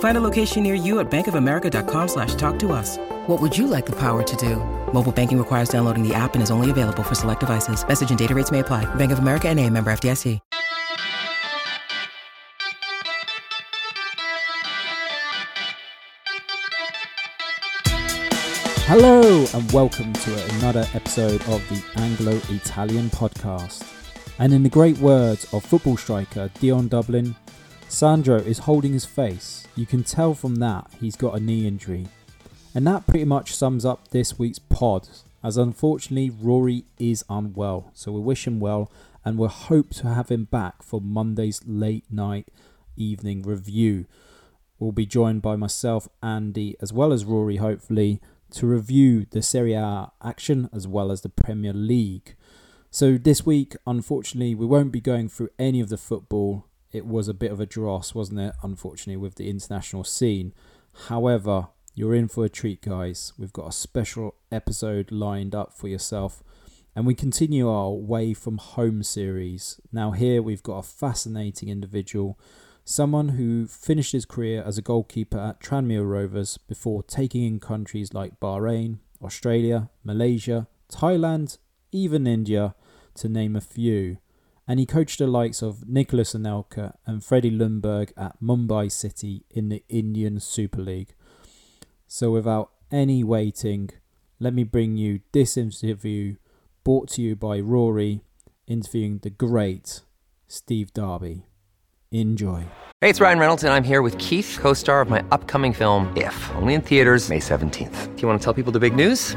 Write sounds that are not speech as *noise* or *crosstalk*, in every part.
Find a location near you at bankofamerica.com slash talk to us. What would you like the power to do? Mobile banking requires downloading the app and is only available for select devices. Message and data rates may apply. Bank of America and a member FDIC. Hello and welcome to another episode of the Anglo-Italian podcast. And in the great words of football striker Dion Dublin, Sandro is holding his face. You can tell from that he's got a knee injury. And that pretty much sums up this week's pod, as unfortunately Rory is unwell. So we wish him well and we'll hope to have him back for Monday's late night evening review. We'll be joined by myself, Andy, as well as Rory, hopefully, to review the Serie A action as well as the Premier League. So this week, unfortunately, we won't be going through any of the football. It was a bit of a dross, wasn't it? Unfortunately, with the international scene. However, you're in for a treat, guys. We've got a special episode lined up for yourself. And we continue our Way from Home series. Now, here we've got a fascinating individual someone who finished his career as a goalkeeper at Tranmere Rovers before taking in countries like Bahrain, Australia, Malaysia, Thailand, even India, to name a few. And he coached the likes of Nicolas Anelka and Freddie Ljungberg at Mumbai City in the Indian Super League. So, without any waiting, let me bring you this interview brought to you by Rory interviewing the great Steve Darby. Enjoy. Hey, it's Ryan Reynolds, and I'm here with Keith, co star of my upcoming film, If, only in theaters, May 17th. Do you want to tell people the big news?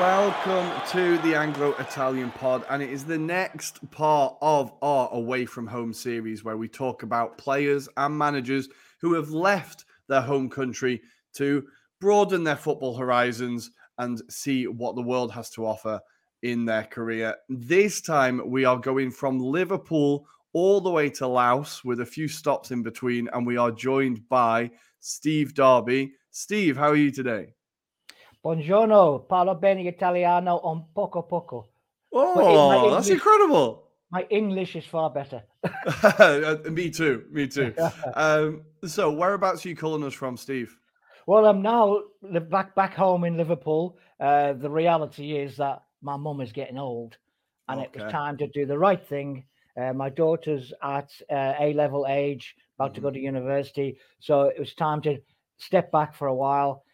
Welcome to the Anglo Italian pod, and it is the next part of our Away from Home series where we talk about players and managers who have left their home country to broaden their football horizons and see what the world has to offer in their career. This time we are going from Liverpool all the way to Laos with a few stops in between, and we are joined by Steve Darby. Steve, how are you today? Buongiorno, parlo bene italiano un poco poco. Oh, that's incredible. My English is far better. *laughs* me too. Me too. *laughs* um, so, whereabouts are you calling us from, Steve? Well, I'm now back back home in Liverpool. Uh, the reality is that my mum is getting old, and okay. it was time to do the right thing. Uh, my daughter's at uh, A level age, about mm-hmm. to go to university, so it was time to step back for a while.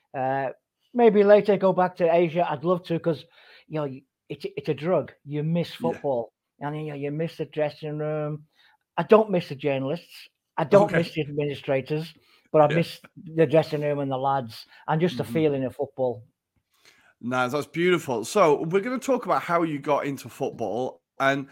Maybe later go back to Asia. I'd love to because you know it's it's a drug. You miss football, yeah. and you know, you miss the dressing room. I don't miss the journalists. I *laughs* don't okay. miss the administrators, but I yeah. miss the dressing room and the lads and just the mm-hmm. feeling of football. Nice, that's beautiful. So we're going to talk about how you got into football and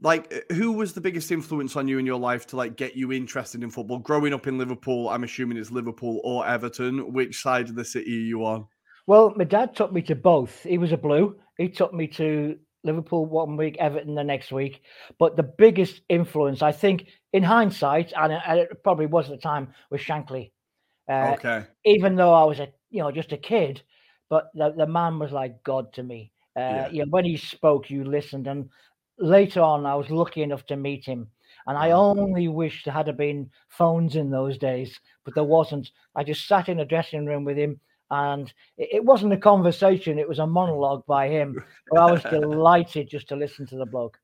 like who was the biggest influence on you in your life to like get you interested in football growing up in liverpool i'm assuming it's liverpool or everton which side of the city are you on well, my dad took me to both. He was a blue. He took me to Liverpool one week, Everton the next week. But the biggest influence, I think, in hindsight, and it probably was at the time, was Shankly. Uh, okay. Even though I was a, you know, just a kid, but the, the man was like God to me. Uh, yeah. You know, when he spoke, you listened, and later on, I was lucky enough to meet him, And I only wish there had been phones in those days, but there wasn't. I just sat in a dressing room with him, and it, wasn't a conversation; it was a monologue by him. But I was *laughs* delighted just to listen to the bloke.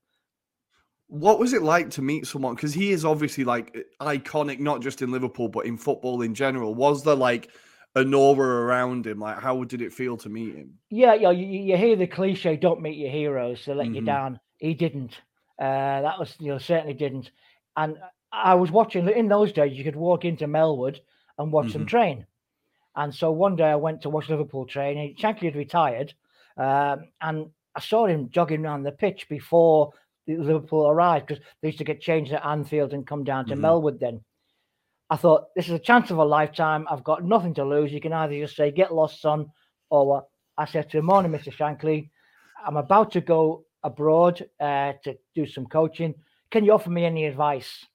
What was it like to meet someone? Because he is obviously like iconic, not just in Liverpool, but in football in general. Was there like an aura around him? Like, how did it feel to meet him? Yeah, yeah. You, you hear the cliche, "Don't meet your heroes; they let mm-hmm. you down." He didn't. Uh, that was, you know, certainly didn't. And I was watching in those days. You could walk into Melwood and watch mm-hmm. them train. And so one day I went to watch Liverpool train. And Shankly had retired, um, and I saw him jogging around the pitch before Liverpool arrived because they used to get changed at Anfield and come down to mm-hmm. Melwood then. I thought this is a chance of a lifetime. I've got nothing to lose. You can either just say get lost, son, or what. I said to him, "Morning, Mr. Shankly. I'm about to go abroad uh, to do some coaching. Can you offer me any advice?"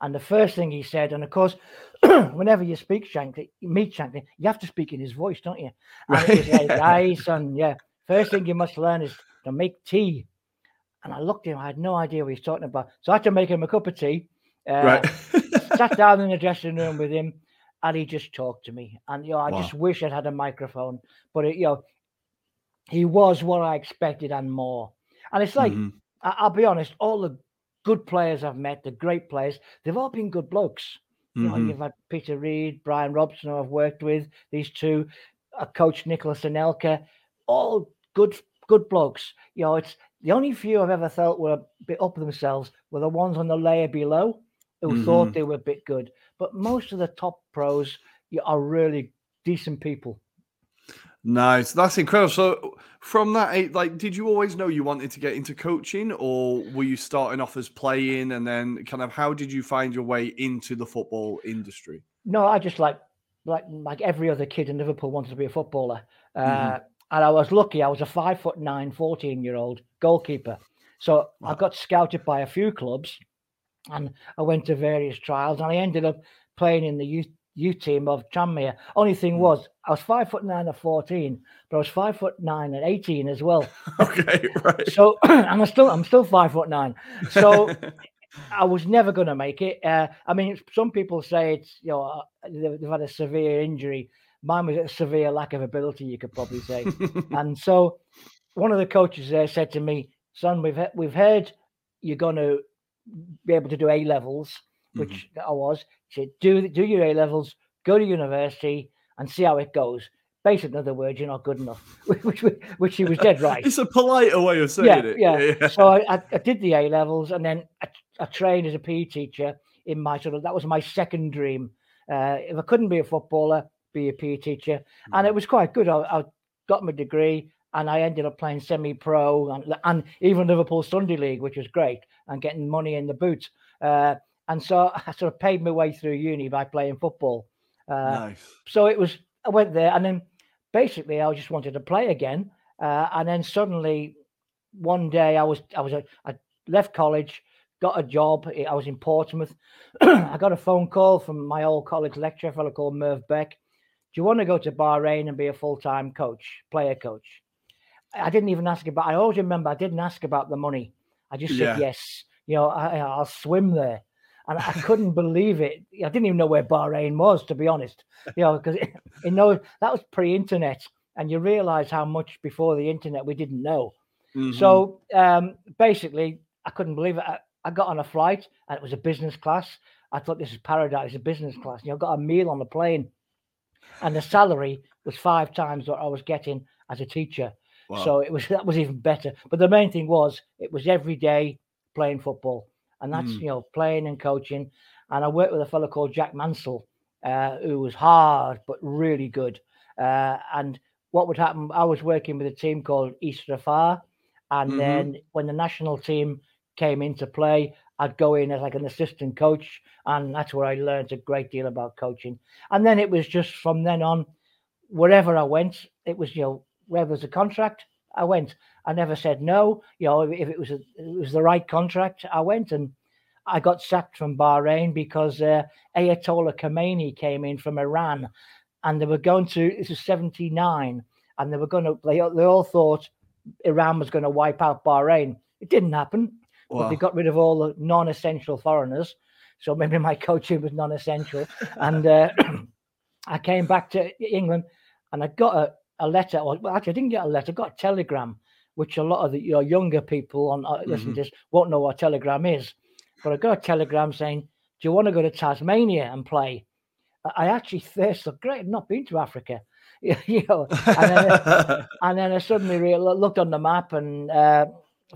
And the first thing he said, and of course, *clears throat* whenever you speak Shankly, meet Shankly, you have to speak in his voice, don't you? *laughs* And right. like, "Hey, son, yeah. First thing you must learn is to make tea." And I looked at him. I had no idea what he was talking about, so I had to make him a cup of tea. Uh, right. *laughs* sat down in the *laughs* dressing room with him, and he just talked to me. And you know, I wow. just wish I'd had a microphone, but it, you know, he was what I expected and more. And it's like mm-hmm. I, will be honest, all the good players I've met, the great players, they've all been good blokes. Mm-hmm. You know, mm-hmm. you've had Peter Reid, Brian Robson, who I've worked with, these two, a coach Nicolas Anelka, all good good blokes. You know, it's the only few I've ever felt were a bit up themselves were the ones on the layer below who mm-hmm. thought they were a bit good. But most of the top pros are really decent people. Nice, that's incredible. So, from that, like, did you always know you wanted to get into coaching, or were you starting off as playing, and then kind of how did you find your way into the football industry? No, I just like, like, like every other kid in Liverpool wanted to be a footballer, uh, mm-hmm. and I was lucky. I was a five foot nine, 14 year old goalkeeper, so wow. I got scouted by a few clubs and I went to various trials, and I ended up playing in the youth youth team of Tranmere. Only thing hmm. was, I was five foot nine at fourteen, but I was five foot nine at eighteen as well. *laughs* okay, right. So, *clears throat* and I'm still I'm still five foot nine. So. *laughs* I was never going to make it. Uh, I mean, some people say it's you know uh, they've had a severe injury. Mine was a severe lack of ability, you could probably say. *laughs* and so, one of the coaches there said to me, "Son, we've we've heard you're going to be able to do A levels, which mm-hmm. I was. She said, do do your A levels, go to university, and see how it goes. Basically, in other words, you're not good enough, *laughs* which which she was dead *laughs* right. it's a politer way of saying yeah, it. Yeah. yeah. So I, I, did the A levels, and then I, I, trained as a PE teacher in my sort of that was my second dream. Uh, if I couldn't be a footballer, be a PE teacher, mm-hmm. and it was quite good. I, I got my degree and I ended up playing semi-pro and, and, even Liverpool Sunday League, which was great, and getting money in the boot. Uh, and so *laughs* I sort of paid my way through uni by playing football. Uh, nice. So it was I went there, and then basically I just wanted to play again. Uh, and then suddenly one day I was I was I left college, got a job. I was in Portsmouth. *clears throat* I got a phone call from my old college lecturer, a fellow called Merv Beck. Do you want to go to Bahrain and be a full time coach, player coach? I didn't even ask about. I always remember I didn't ask about the money. I just said yeah. yes. You know, I, will swim there, and I couldn't believe it. I didn't even know where Bahrain was, to be honest. You know, because you know that was pre-internet, and you realize how much before the internet we didn't know. Mm-hmm. So um, basically, I couldn't believe it. I, I, got on a flight, and it was a business class. I thought this is paradise, a business class. You know, got a meal on the plane, and the salary was five times what I was getting as a teacher. Wow. So it was that was even better. But the main thing was it was every day playing football, and that's mm. you know playing and coaching. And I worked with a fellow called Jack Mansell, uh, who was hard but really good. Uh, and what would happen? I was working with a team called East Riffa, and mm-hmm. then when the national team came into play, I'd go in as like an assistant coach, and that's where I learned a great deal about coaching. And then it was just from then on, wherever I went, it was you know wherever there's a contract, I went. I never said no. You know, if it was a, it was the right contract, I went, and I got sacked from Bahrain because uh, Ayatollah Khomeini came in from Iran, and they were going to. This is '79, and they were going to. They, they all thought Iran was going to wipe out Bahrain. It didn't happen. wow. but they got rid of all the non-essential foreigners. So maybe my *laughs* coaching was non-essential, and uh, *clears throat* I came back to England, and I got a, a letter. Or well, actually, I didn't get a letter. I got a telegram, which a lot of the, your younger people on uh, listen mm-hmm. to this won't know what a telegram is. But I got a telegram saying, "Do you want to go to Tasmania and play?" I actually first thought, "Great, I've not been to Africa." *laughs* you know, and then, *laughs* and then I suddenly re- looked on the map and uh,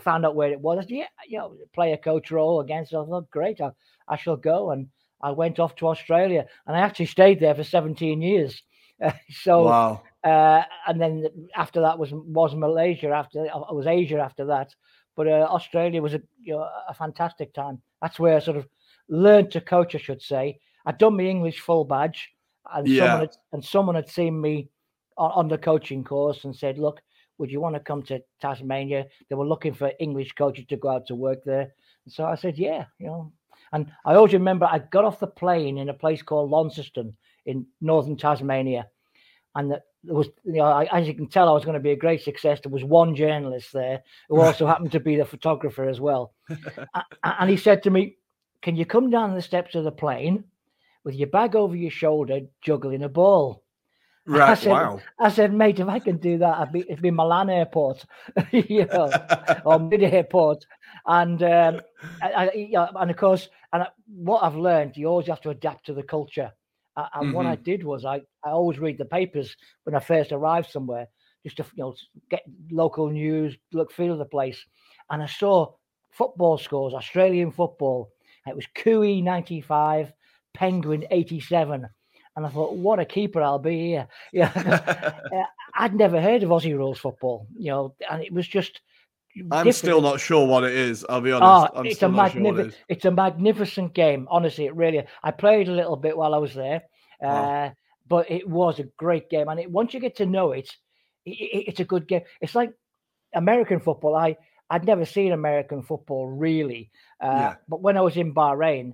found out where it was. yeah, you know, player coach role against. I thought, great, I, I shall go. And I went off to Australia, and I actually stayed there for 17 years. Uh, *laughs* so, wow. Uh, and then after that was was Malaysia. After it was Asia. After that, but uh, Australia was a you know, a fantastic time. That's where I sort of learned to coach. I should say I'd done my English full badge, and yeah. someone had, and someone had seen me on, on the coaching course and said, "Look, would you want to come to Tasmania? They were looking for English coaches to go out to work there. So I said, yeah, you know. And I always remember I got off the plane in a place called Launceston in northern Tasmania. And there was, you know, as you can tell, I was going to be a great success. There was one journalist there who also *laughs* happened to be the photographer as well. *laughs* and he said to me, Can you come down the steps of the plane with your bag over your shoulder, juggling a ball? *laughs* Right. I said, wow. I said, mate, if I can do that, I'd be it'd be Milan Airport, you know, or mid airport. And um, I, I, and of course, and I, what I've learned, you always have to adapt to the culture. And mm-hmm. what I mm-hmm. did was, I, I always read the papers when I first arrived somewhere, just to you know get local news, look feel the place. And I saw football scores, Australian football. It was Cooee ninety five, Penguin eighty seven and I thought, what a keeper I'll be here. *laughs* Yeah, *laughs* I'd never heard of Aussie rules football, you know, and it was just. I'm different. still not sure what it is. I'll be honest. Oh, it's a magnificent. Sure it it's a magnificent game. Honestly, it really. I played a little bit while I was there, uh, but it was a great game. And it, once you get to know it, it, it, it's a good game. It's like American football. I I'd never seen American football really, uh, yeah. but when I was in Bahrain,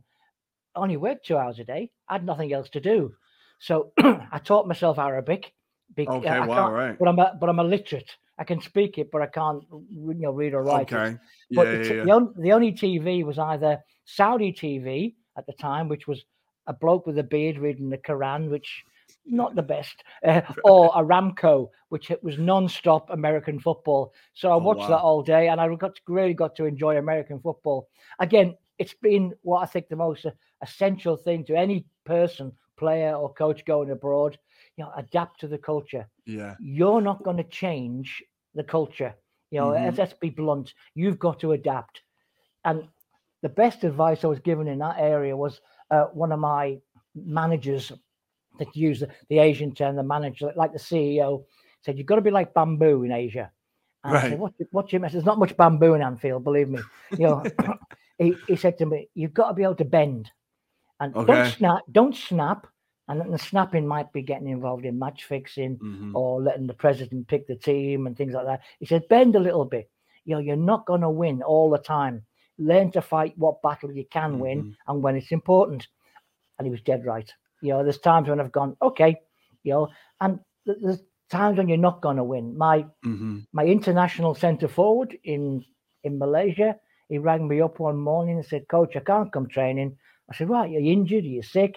I only worked two hours a day. I had nothing else to do. So *clears throat* I taught myself Arabic. Because, okay, uh, wow, right. But I'm a, but I'm illiterate. I can speak it, but I can't you know read or write okay. it. Yeah, but yeah, the, yeah. the, on, the only TV was either Saudi TV at the time, which was a bloke with a beard reading the Quran, which not the best, *laughs* uh, or Aramco, which it was non-stop American football. So I oh, watched wow. that all day, and I got to, really got to enjoy American football. Again, it's been what I think the most essential thing to any person player or coach going abroad, you know, adapt to the culture. Yeah. You're not going to change the culture. You know, mm-hmm. let's be blunt. You've got to adapt. And the best advice I was given in that area was uh, one of my managers that use the, the, Asian term, the manager, like the CEO, said, You've got to be like bamboo in Asia. And right. I said, what, what you mean? There's not much bamboo in Anfield, believe me. You know, *laughs* he, he said to me, You've got to be able to bend. And okay. don't snap, don't snap. And the snapping might be getting involved in match fixing mm-hmm. or letting the president pick the team and things like that. He said, bend a little bit. You know, you're not going to win all the time. Learn to fight what battle you can mm-hmm. win and when it's important. And he was dead right. You know, there's times when I've gone, okay, you know, and there's times when you're not going to win. My mm-hmm. my international centre forward in in Malaysia, he rang me up one morning and said, Coach, I can't come training. I said, Right, you're injured, you injured? Are sick?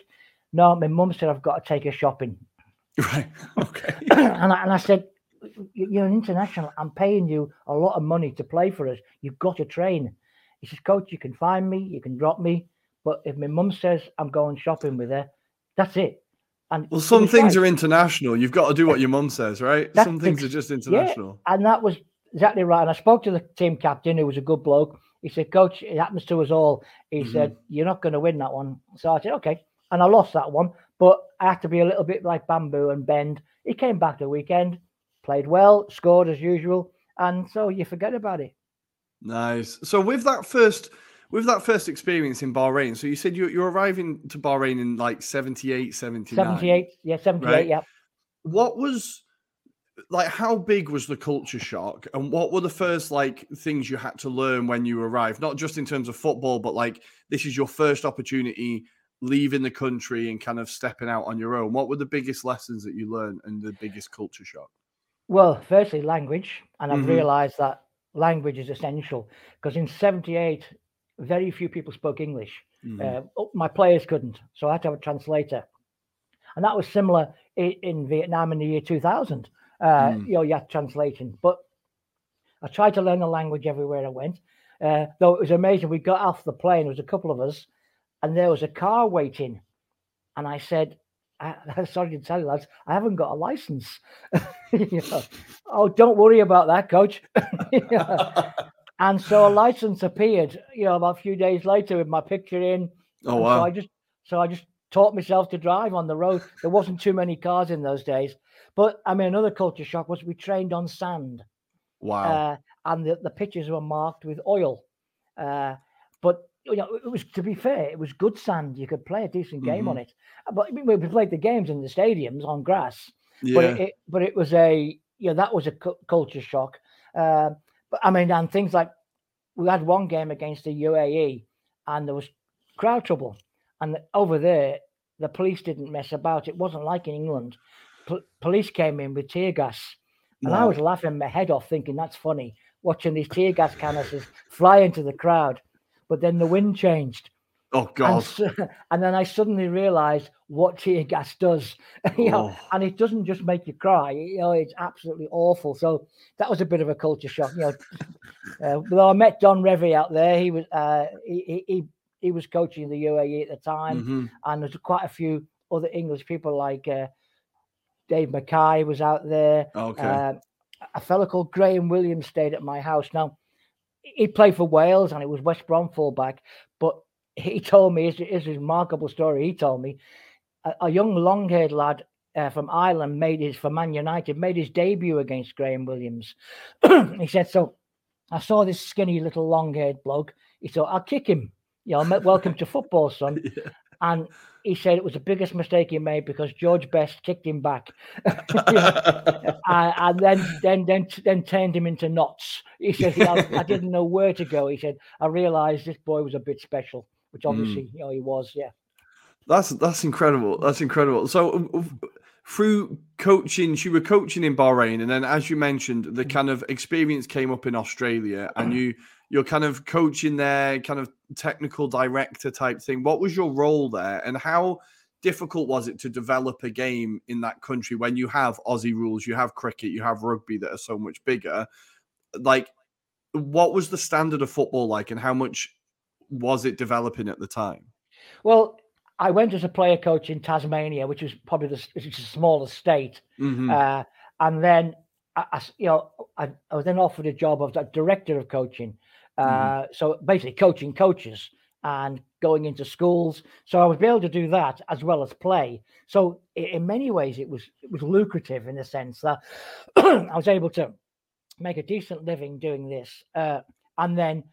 No, my mum said I've got to take her shopping. *laughs* Right. Okay. *clears throat* and, I, and I said, You're an international. I'm paying you a lot of money to play for us. You've got to train. He says, Coach, you can find me, you can drop me. But if my mum says I'm going shopping with her, that's it. And well, some things right. are international. You've got to do what your mum says, right? That's some things ex- are just international. Yeah, and that was exactly right. And I spoke to the team captain, who was a good bloke. He said, Coach, it happens to us all. He mm-hmm. said, You're not going to win that one. So I said, Okay. And I lost that one, but I had to be a little bit like bamboo and bend. He came back the weekend, played well, scored as usual. And so you forget about it. Nice. So with that first with that first experience in Bahrain, so you said you, you're arriving to Bahrain in like 78, 79. 78, yeah, 78, right? yeah. What was like how big was the culture shock and what were the first like things you had to learn when you arrived not just in terms of football but like this is your first opportunity leaving the country and kind of stepping out on your own what were the biggest lessons that you learned and the biggest culture shock well firstly language and i've mm-hmm. realized that language is essential because in 78, very few people spoke English. Mm-hmm. Uh, my players couldn't, so I had to have a translator. And that was similar in, in Vietnam in the year 2000. Uh, mm. You know, you had translation. But I tried to learn the language everywhere I went. Uh, though it was amazing. We got off the plane, there was a couple of us, and there was a car waiting. And I said, I, *laughs* sorry to tell you, lads, I haven't got a license. *laughs* you know, oh, don't worry about that, coach. *laughs* and so a license appeared, you know, about a few days later with my picture in. Oh wow! So I just, so I just taught myself to drive on the road. There wasn't too many cars in those days. But I mean, another culture shock was we trained on sand. Wow! Uh, and the, the pitches were marked with oil. Uh, but you know, it was to be fair, it was good sand. You could play a decent game mm-hmm. on it. But we played the games in the stadiums on grass. Yeah. But it, it, but it was a you know that was a cu- culture shock. Uh, but I mean, and things like we had one game against the UAE, and there was crowd trouble, and over there the police didn't mess about. It wasn't like in England. P- police came in with tear gas, and wow. I was laughing my head off, thinking that's funny, watching these tear gas canisters fly into the crowd but then the wind changed. Oh God! And, *laughs* and then I suddenly realised what tear gas does. *laughs* you know, oh. and it doesn't just make you cry. You know, it's absolutely awful. So that was a bit of a culture shock. You know, *laughs* uh, I met Don Revie out there, he was uh, he, he he was coaching the UAE at the time, mm-hmm. and there's quite a few other English people like uh, Dave Mackay was out there. Okay. Uh, a fellow called Graham Williams stayed at my house. Now he played for Wales and it was West Brom fullback. But he *laughs* told me, it's, it's a remarkable story. He told me a, a young long haired lad uh, from Ireland made his, for Man United, made his debut against Graham Williams. *clears throat* he said, So I saw this skinny little long haired bloke. He said, I'll kick him. You know, welcome to football, son. *laughs* yeah. And he said it was the biggest mistake he made because George Best kicked him back, *laughs* *laughs* and, and, then then then then turned him into knots. He said I, I, didn't know where to go. He said I realised this boy was a bit special, which hmm. obviously mm. you know he was. Yeah, that's that's incredible. That's incredible. So through coaching, you were coaching in Bahrain, and then as you mentioned, the mm. kind of experience came up in Australia, and you you're kind of coaching there, kind of technical director type thing. What was your role there, and how difficult was it to develop a game in that country when you have Aussie rules, you have cricket, you have rugby that are so much bigger? Like, what was the standard of football like, and how much was it developing at the time? Well, I went as a player coach in Tasmania, which was probably the, which is the smallest state, mm-hmm. uh, and then I, I, you know I, I, was then offered a job of director of coaching mm-hmm. Uh, so basically, coaching coaches and going into schools. So I was able to do that as well as play. So in many ways, it was it was lucrative in the sense that *clears throat* I was able to make a decent living doing this, uh, and then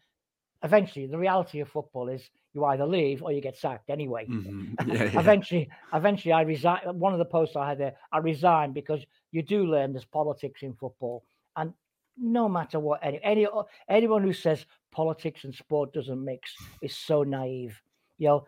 eventually the reality of football is you either leave or you get sacked anyway. Mm-hmm. *laughs* Yeah, yeah. eventually, eventually I resigned. One of the posts I had there, I resigned because you do learn there's politics in football, and no matter what any, any anyone who says politics and sport doesn't mix is so naive. You know,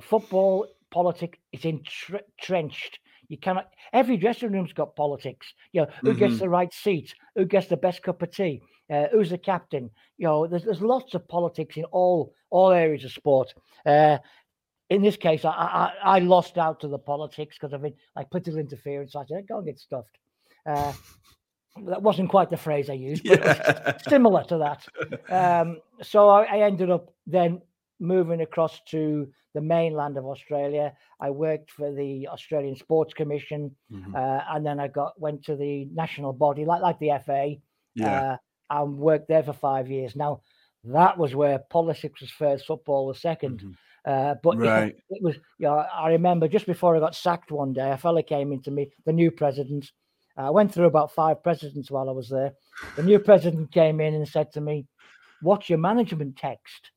football politics is entrenched. You cannot. Every dressing room's got politics. You know, who mm-hmm. gets the right seat, who gets the best cup of tea, uh, who's the captain. You know, there's there's lots of politics in all all areas of sport. Uh, in this case, I, I, I lost out to the politics because of it, like political interference. I said, go and get stuffed. Uh, that wasn't quite the phrase I used, but yeah. *laughs* similar to that. Um, so I, I, ended up then moving across to the mainland of Australia. I worked for the Australian Sports Commission, mm-hmm. uh, and then I got went to the national body, like like the FA, yeah. uh, and worked there for five years. Now that was where politics was first, football was 2nd mm-hmm. Uh, but right. it, it was, yeah. You know, I remember just before I got sacked one day, a fella came into me, the new president, I went through about five presidents while I was there. The new president came in and said to me, What's your management text?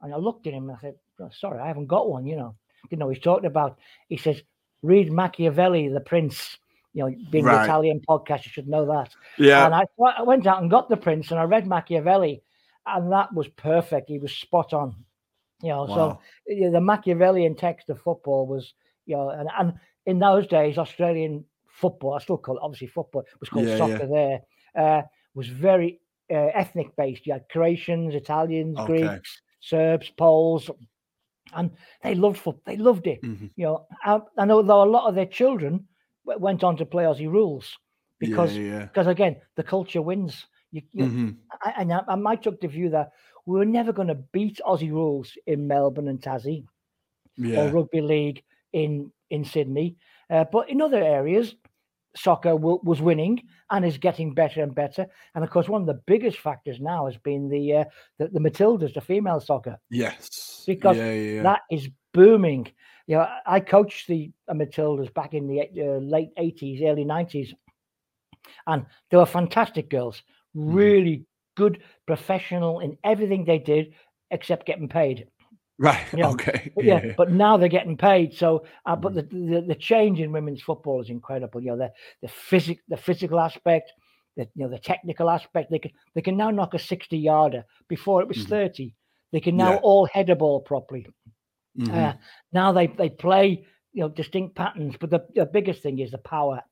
And I looked at him and I said, oh, Sorry, I haven't got one, you know. You know, he's talking about, he says, read Machiavelli, the prince. You know, being right. an Italian podcast, you should know that. Yeah. And I, I went out and got the prince and I read Machiavelli, and that was perfect. He was spot on. You know, wow. so you know, the Machiavellian text of football was, you know, and, and in those days, Australian football, I still call it obviously football, it was called yeah, soccer yeah. there, uh, was very uh, ethnic based. You had Croatians, Italians, okay. Greeks, Serbs, Poles, and they loved football. They loved it. Mm-hmm. You know, I, I, know though a lot of their children went on to play Aussie rules because yeah, because again the culture wins. You, you mm-hmm. I, and I, I might took the view that we were never going to beat Aussie rules in Melbourne and Tassie yeah. or rugby league in in Sydney, uh, but in other areas soccer w- was winning and is getting better and better. And of course, one of the biggest factors now has been the uh, the, the Matildas, the female soccer. Yes, because yeah, yeah, that is booming. You know, I coached the uh, Matildas back in the uh, late eighties, early nineties, and they were fantastic girls. Mm-hmm. Really mm. good, professional in everything they did, except getting paid. Right. *laughs* You know, okay. But yeah, yeah, But now they're getting paid. So, uh, but mm. the, the, the change in women's football is incredible. You know, the the physic the physical aspect, the you know the technical aspect. They can they can now knock a sixty yarder. Before it was mm. thirty. They can now yeah. all head a ball properly. Mm-hmm. Uh, now they they play you know distinct patterns. But the, the biggest thing is the power.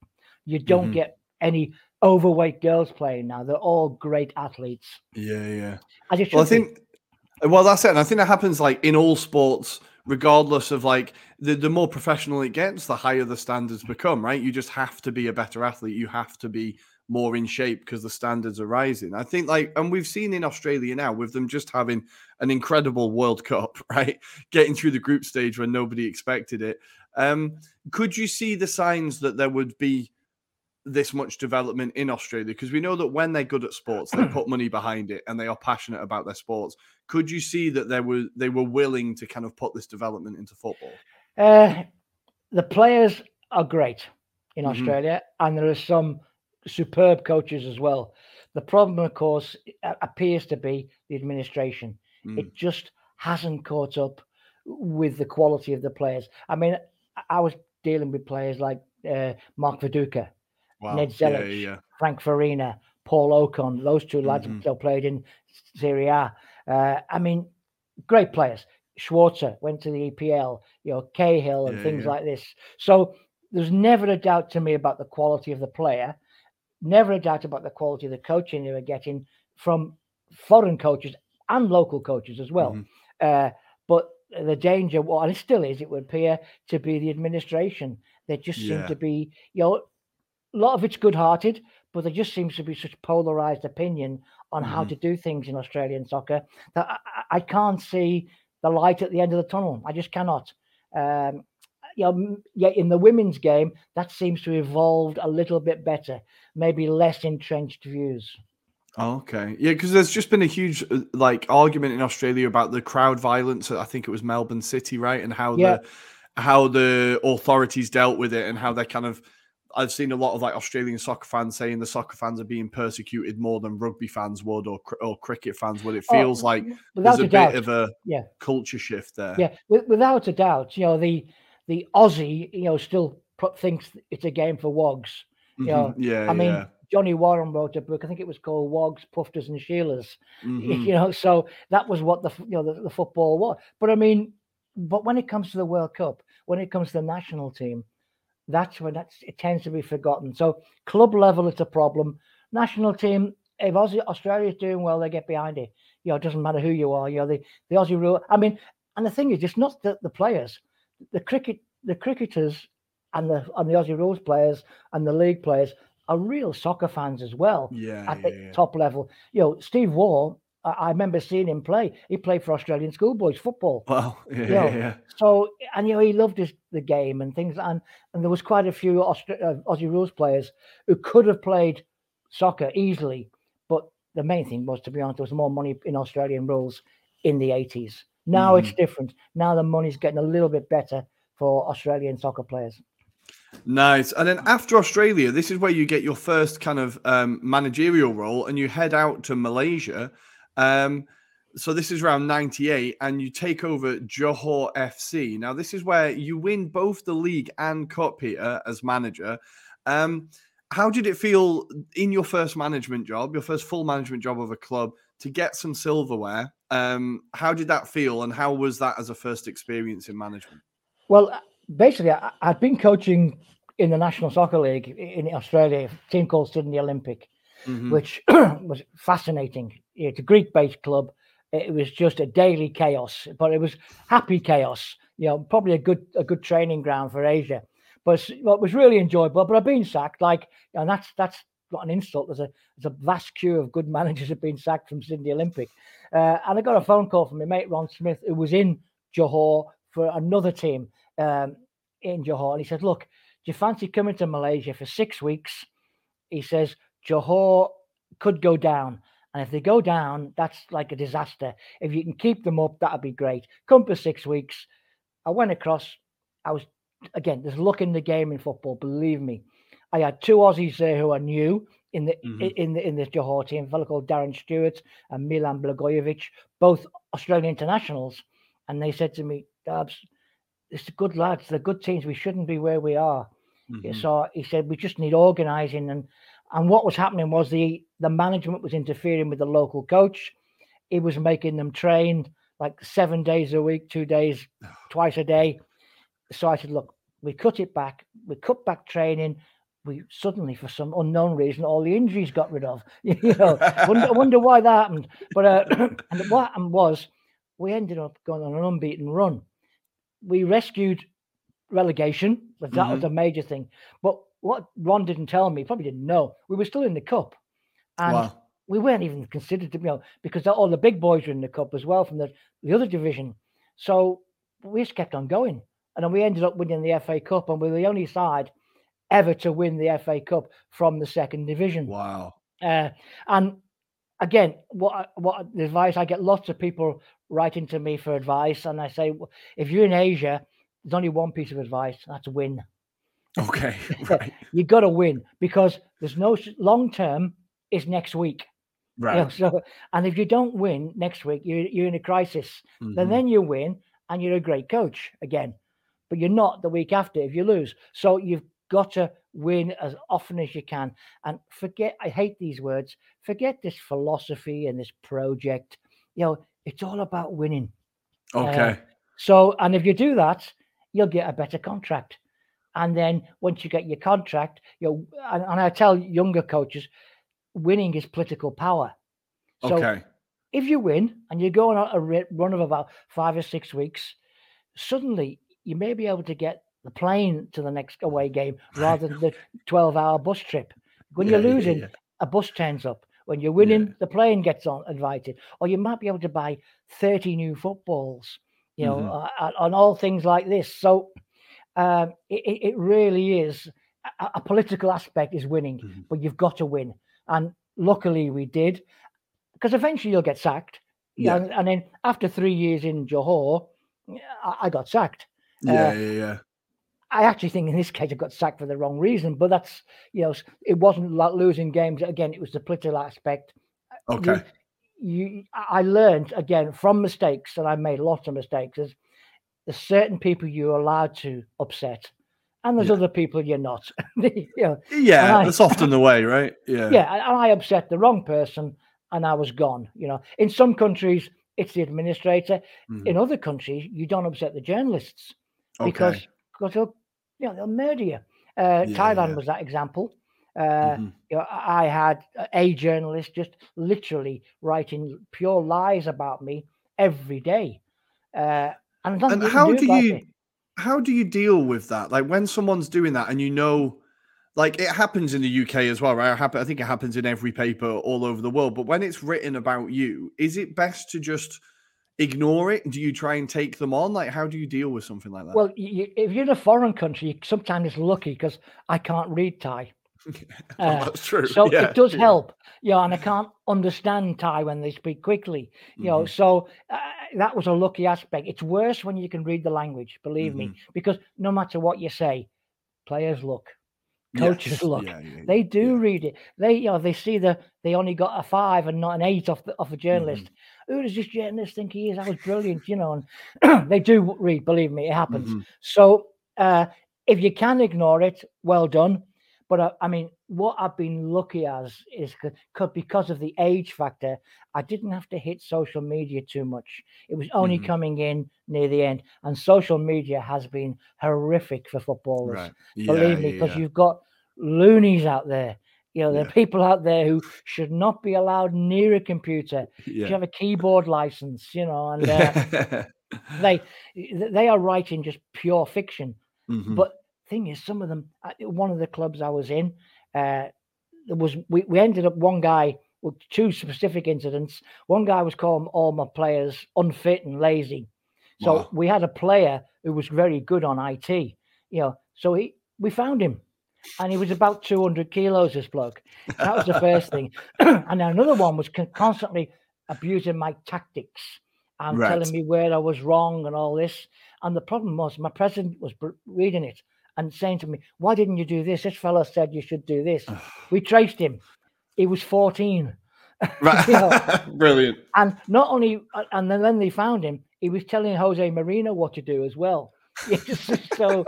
You don't mm-hmm. get any overweight girls playing now. They're all great athletes. Yeah, yeah. well, I think well, that's it. And I think that happens like in all sports, regardless of like the, the more professional it gets, the higher the standards become, right? You just have to be a better athlete. You have to be more in shape because the standards are rising. I think like, and we've seen in Australia now with them just having an incredible World *laughs* Cup, right? Getting through the group stage when nobody expected it. Um, could you see the signs that there would be this much development in Australia? Because we know that when they're good at sports, they *clears throat* put money behind it and they are passionate about their sports. Could you see that they were they were willing to kind of put this development into football? Uh, the players are great in mm-hmm. Australia, and there are some superb coaches as well. The problem, of course, appears to be the administration. Mm. It just hasn't caught up with the quality of the players. I mean, I was dealing with players like uh, Mark Viduka, wow. Ned Zelich, yeah, yeah. Frank Farina, Paul Okon. Those two lads mm-hmm. still played in Serie A. Uh, I mean, great players. Schwarzer went to the EPL, you know, Cahill and yeah, things like this. So there's never a doubt to me about the quality of the player, never a doubt about the quality of the coaching they were getting from foreign coaches and local coaches as well. Mm-hmm. Uh, but the danger, well, and it still is, it would appear to be the administration. They just yeah. seem to be, you know, a lot of it's good hearted, but there just seems to be such polarized opinion on mm-hmm. how to do things in Australian soccer that I, I, can't see the light at the end of the tunnel. I just cannot. Um, you know, yet in the women's game, that seems to have evolved a little bit better, maybe less entrenched views. Okay, yeah, because there's just been a huge uh, like argument in Australia about the crowd violence. I think it was Melbourne City, right, and how yeah. the how the authorities dealt with it and how they kind of I've seen a lot of like Australian soccer fans saying the soccer fans are being persecuted more than rugby fans would or or cricket fans would. It oh, feels oh, like there's a, a bit of a yeah. culture shift there. Yeah, without a doubt. You know the the Aussie, you know, still thinks it's a game for wogs. You know, mm-hmm. yeah. I mean, yeah. Johnny Warren wrote a book. I think it was called Wogs, Poofters, and Sheilas. *laughs* Mm-hmm. You know, so that was what the you know the, the football was. But I mean, but when it comes to the World Cup, when it comes to the national team, that's when that's it tends to be forgotten. So club level, it's a problem. National team, if Aussie Australia's doing well, they get behind it. You know, it doesn't matter who you are. You know, the the Aussie rule. I mean, and the thing is, it's not the, the players, the cricket, the cricketers, and the and the Aussie rules players and the league players are real soccer fans as well. Yeah, at yeah, the yeah. top level. You know, Steve Waugh I remember seeing him play. He played for Australian schoolboys football. Wow. *laughs* Yeah, you know, yeah. So, and you know, he loved his, the game and things. And and there was quite a few Austra- uh, Aussie rules players who could have played soccer easily. But the main thing was, to be honest, there was more money in Australian rules in the 80s. Now mm. it's different. Now the money's getting a little bit better for Australian soccer players. Nice. And then after Australia, this is where you get your first kind of um, managerial role and you head out to Malaysia um, so this is around 98 and you take over Johor FC. Now this is where you win both the league and cup Peter as manager. Um, how did it feel in your first management job, your first full management job of a club to get some silverware? Um, how did that feel and how was that as a first experience in management? Well, basically I, I'd been coaching in the National Soccer League in Australia, a team called Sydney Olympic. mm-hmm. which *clears throat* was fascinating. It's a Greek-based club. It was just a daily chaos, but it was happy chaos. You know, probably a good a good training ground for Asia. But well, it was really enjoyable. But I've been sacked, like, and that's that's not an insult. There's a there's a vast queue of good *laughs* managers have been sacked from Sydney Olympic. Uh, and I got a phone call from my mate Ron Smith, who was in Johor for another team um, in Johor, and he said, "Look, do you fancy coming to Malaysia for six weeks?" He says Johor could go down. And if they go down, that's like a disaster. If you can keep them up, that'd be great. Come for six weeks. I went across. I was again. There's luck in the game in football. Believe me. I had two Aussies there who are new in the mm-hmm. in the in the Johor team. A fellow called Darren Stewart and Milan Blagojevic, both Australian internationals. And they said to me, Dabs, it's good lads. They're good teams. We shouldn't be where we are. Mm-hmm. So he said we just need organising and and what was happening was the the management was interfering with the local coach. He was making them train like seven days a week, two days, *sighs* twice a day. So I said, look, we cut it back. We cut back training. We suddenly, for some unknown reason, all the injuries got rid of. *laughs* you know, wonder, *laughs* wonder why that happened. But uh, *clears throat* and what happened was we ended up going on an unbeaten run. We rescued relegation, but that mm-hmm. was a major thing. But what Ron didn't tell me, probably didn't know, we were still in the cup, and wow. we weren't even considered to you know because all the big boys were in the cup as well from the the other division. So we just kept on going, and then we ended up winning the FA Cup, and we we're the only side ever to win the FA Cup from the second division. Wow! Uh, and again, what what advice I get lots of people writing to me for advice, and I say, if you're in Asia, there's only one piece of advice: that's win. Okay, *laughs* *laughs* right. you got to win because there's no long term is next week. Right. *laughs* You know, so, and if you don't win next week, you're you're in a crisis. Mm-hmm. Then then you win, and you're a great coach again, but you're not the week after if you lose. So you've got to win as often as you can, and forget. I hate these words. Forget this philosophy and this project. You know, it's all about winning. Okay. Uh, so, and if you do that, you'll get a better contract. And then once you get your contract, you and, and I tell younger coaches, winning is political power. So okay. if you win and you go on a run of about five or six weeks, suddenly you may be able to get the plane to the next away game *laughs* rather than the 12 hour bus trip. When yeah, you're losing, yeah, yeah. a bus turns up. When you're winning, the plane gets on invited. Or you might be able to buy 30 new footballs, you know, mm-hmm. uh, on all things like this. So um, it, it, really is a, a, political aspect is winning, mm-hmm. but you've got to win. And luckily we did, because eventually you'll get sacked. Yeah. And, and, then after three years in Johor, I, I got sacked. Yeah, uh, yeah, yeah. I actually think in this case I got sacked for the wrong reason, but that's you know it wasn't like losing games. Again, it was the political aspect. Okay. You, you I learned again from mistakes, and I made lots of mistakes. Is there's certain people you're allowed to upset, and there's yeah. other people you're not. *laughs* you know, yeah, I, that's often the way, right? Yeah, yeah. And I upset the wrong person, and I was gone. You know, in some countries it's the administrator. Mm-hmm. In other countries, you don't upset the journalists okay. because because they'll you know they'll murder you. Uh, yeah, Thailand yeah. was that example. Uh, mm-hmm. you know, I had a journalist just literally writing pure lies about me every day. Uh, and, and how do, do you it. how do you deal with that? Like when someone's doing that and you know like it happens in the UK as well, right? I think it happens in every paper all over the world. But when it's written about you, is it best to just ignore it? Do you try and take them on? Like, how do you deal with something like that? Well, you, if you're in a foreign country, sometimes it's lucky because I can't read Thai. *laughs* uh, that's true. So yeah, it does yeah. help, you know, and I can't understand Thai when they speak quickly, you mm-hmm. know. So uh, that was a lucky aspect. It's worse when you can read the language, believe mm-hmm. me, because no matter what you say, players look, coaches yes. look. Yeah, they do read it. They, you know, they see the they only got a five and not an eight off the, off a journalist. Mm-hmm. Who does this journalist think he is? That was brilliant, you know. And *clears throat* they do read. Believe me, it happens. Mm-hmm. So uh, if you can ignore it, well done but I, uh, I, mean, what I've been lucky as is because of the age factor, I didn't have to hit social media too much. It was only mm-hmm. coming in near the end, and social media has been horrific for footballers. Right. Yeah, Believe me, because yeah. you've got loonies out there. You know, there are people out there who should not be allowed near a computer. You have a keyboard license, you know, and uh, *laughs* they they are writing just pure fiction. Mm-hmm. But thing is, some of them, one of the clubs I was in, uh, there was we, we ended up one guy with two specific incidents. One guy was calling all my players unfit and lazy. So wow. we had a player who was very good on IT, you know. So he we found him and he was about 200 kilos, this bloke. That was the first thing. *laughs* *clears throat* and then another one was constantly abusing my tactics and right. telling me where I was wrong and all this. And the problem was, my president was reading it and saying to me, Why didn't you do this? This fellow said you should do this. we traced him. He was 14. *laughs* Right. you know? *laughs* Brilliant. And not only, and then, then they found him, he was telling Jose Mourinho what to do as well. *laughs* so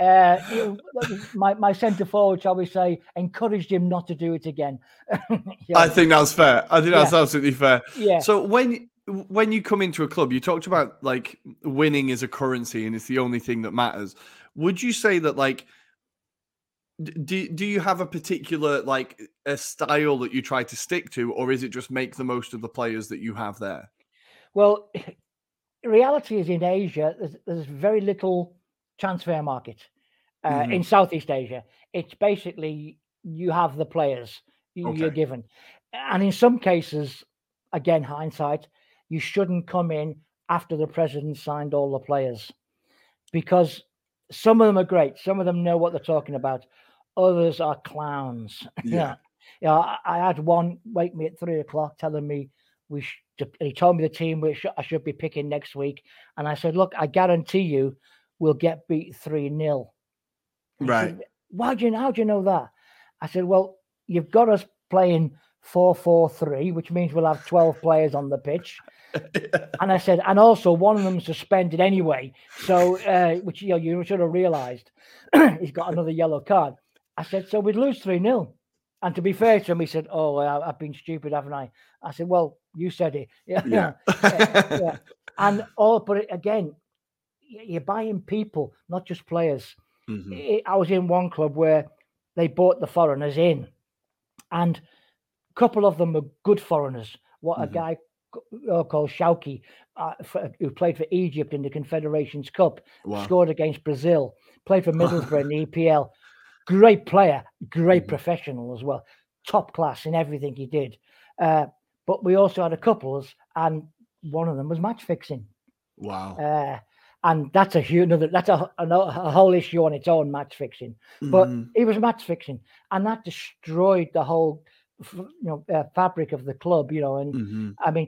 uh, you know, my, my centre forward, shall we say, encouraged him not to do it again. yeah. I think that's fair. I think that's yeah. absolutely fair. Yeah. So when when you come into a club, you talked about like winning is a currency and it's the only thing that matters. Would you say that like do do you have a particular like a style that you try to stick to, or is it just make the most of the players that you have there? Well, *laughs* reality is in Asia, there's, there's very little transfer market. Uh, mm-hmm. In Southeast Asia, it's basically you have the players okay. you're given, and in some cases, again hindsight, you shouldn't come in after the president signed all the players, because some of them are great, some of them know what they're talking about, others are clowns. *laughs* Yeah, yeah. I, I had one wake me at three o'clock telling me we he told me the team which I should be picking next week. And I said, look, I guarantee you we'll get beat 3 0. Right. Said, Why do you how do you know that? I said, Well, you've got us playing 4 4 3, which means we'll have 12 players on the pitch. *laughs* and I said, and also one of them suspended anyway. So, uh, which you know, you should have realized *clears throat* he's got another yellow card. I said, so we'd lose 3 0. And to be fair to him, he said, Oh, I've been stupid, haven't I? I said, Well, you said it. *laughs* Yeah. yeah. yeah. And all, but again, you're buying people, not just players. Mm-hmm. I was in one club where they bought the foreigners in, and couple of them were good foreigners. What mm-hmm. a guy uh, called Shawky, uh, for, who played for Egypt in the Confederations Cup, wow. scored against Brazil, played for *laughs* Middlesbrough in the EPL. Great player, great mm-hmm. professional as well, top class in everything he did. Uh, but we also had a couples, and one of them was match fixing. Wow. Uh, and that's a huge another that's a, a, a, whole issue on its own match fixing but mm-hmm. it was match fixing and that destroyed the whole you know uh, fabric of the club you know and mm-hmm. i mean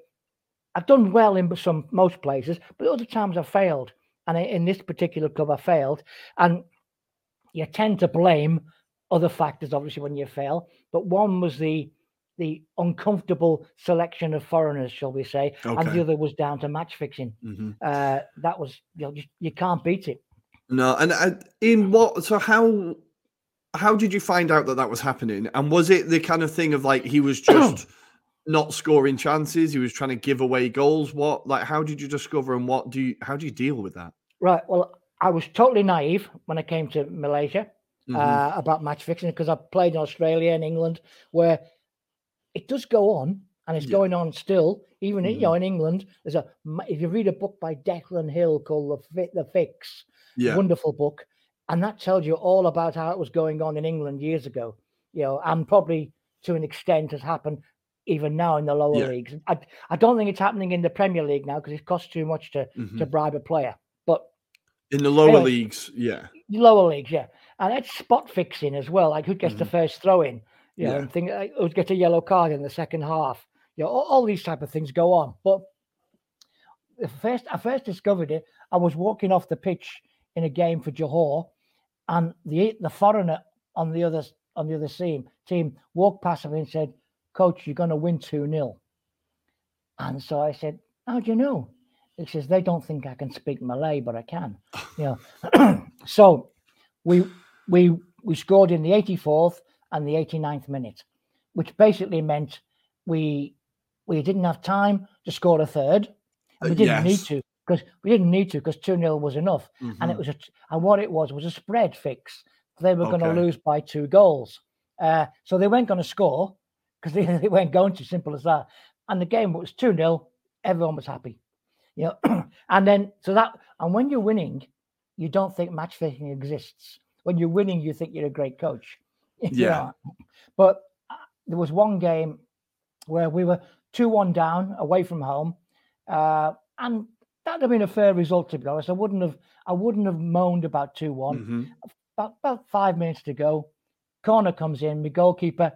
i've done well in some most places but other times i've failed and in this particular club i failed and you tend to blame other factors obviously when you fail but one was the the uncomfortable selection of foreigners, shall we say, okay. and the other was down to match fixing. Mm-hmm. Uh, that was you know just, you can't beat it. No, and uh, in what? So how how did you find out that that was happening? And was it the kind of thing of like he was just *clears throat* not scoring chances? He was trying to give away goals. What like how did you discover and what do you how do you deal with that? Right. Well, I was totally naive when I came to Malaysia. Mm-hmm. Uh, about match fixing because I played in Australia and England where it does go on and it's yeah. going on still. Even mm-hmm. you know in England, there's a if you read a book by Declan Hill called the the Fix, yeah. wonderful book, and that tells you all about how it was going on in England years ago. You know, and probably to an extent has happened even now in the lower yeah. leagues. I, I don't think it's happening in the Premier League now because it costs too much to mm-hmm. to bribe a player. But in the lower anyway, leagues, yeah, lower leagues, yeah, and it's spot fixing as well. Like who gets mm-hmm. the first throw in? you know, and think I would get a yellow card in the second half. You know, all, all, these type of things go on. But the first I first discovered it, I was walking off the pitch in a game for Johor, and the the foreigner on the other on the other team team walked past me and said, "Coach, you're going to win two 0 And so I said, "How do you know?" He says, "They don't think I can speak Malay, but I can." you know, *clears throat* so we we we scored in the 84th and the 89th minute, which basically meant we we didn't have time to score a third. We didn't yes. need to because we didn't need to because 2 0 was enough. Mm-hmm. And it mm-hmm. was a, and what it was was a spread fix. They were okay. going to lose by two goals. Uh, so they weren't going to score because they, *laughs* they weren't going to. Simple as that. And the game was two 0 Everyone was happy. You know, *clears throat* and then so that and when you're winning, you don't think match fixing exists. When you're winning, you think you're a great coach. *laughs* Yeah. But uh, there was one game where we were two one down away from home, uh, and that'd have been a fair result to be honest. I wouldn't have I wouldn't have moaned about two one. Mm-hmm. About about five minutes to go, corner comes in. My goalkeeper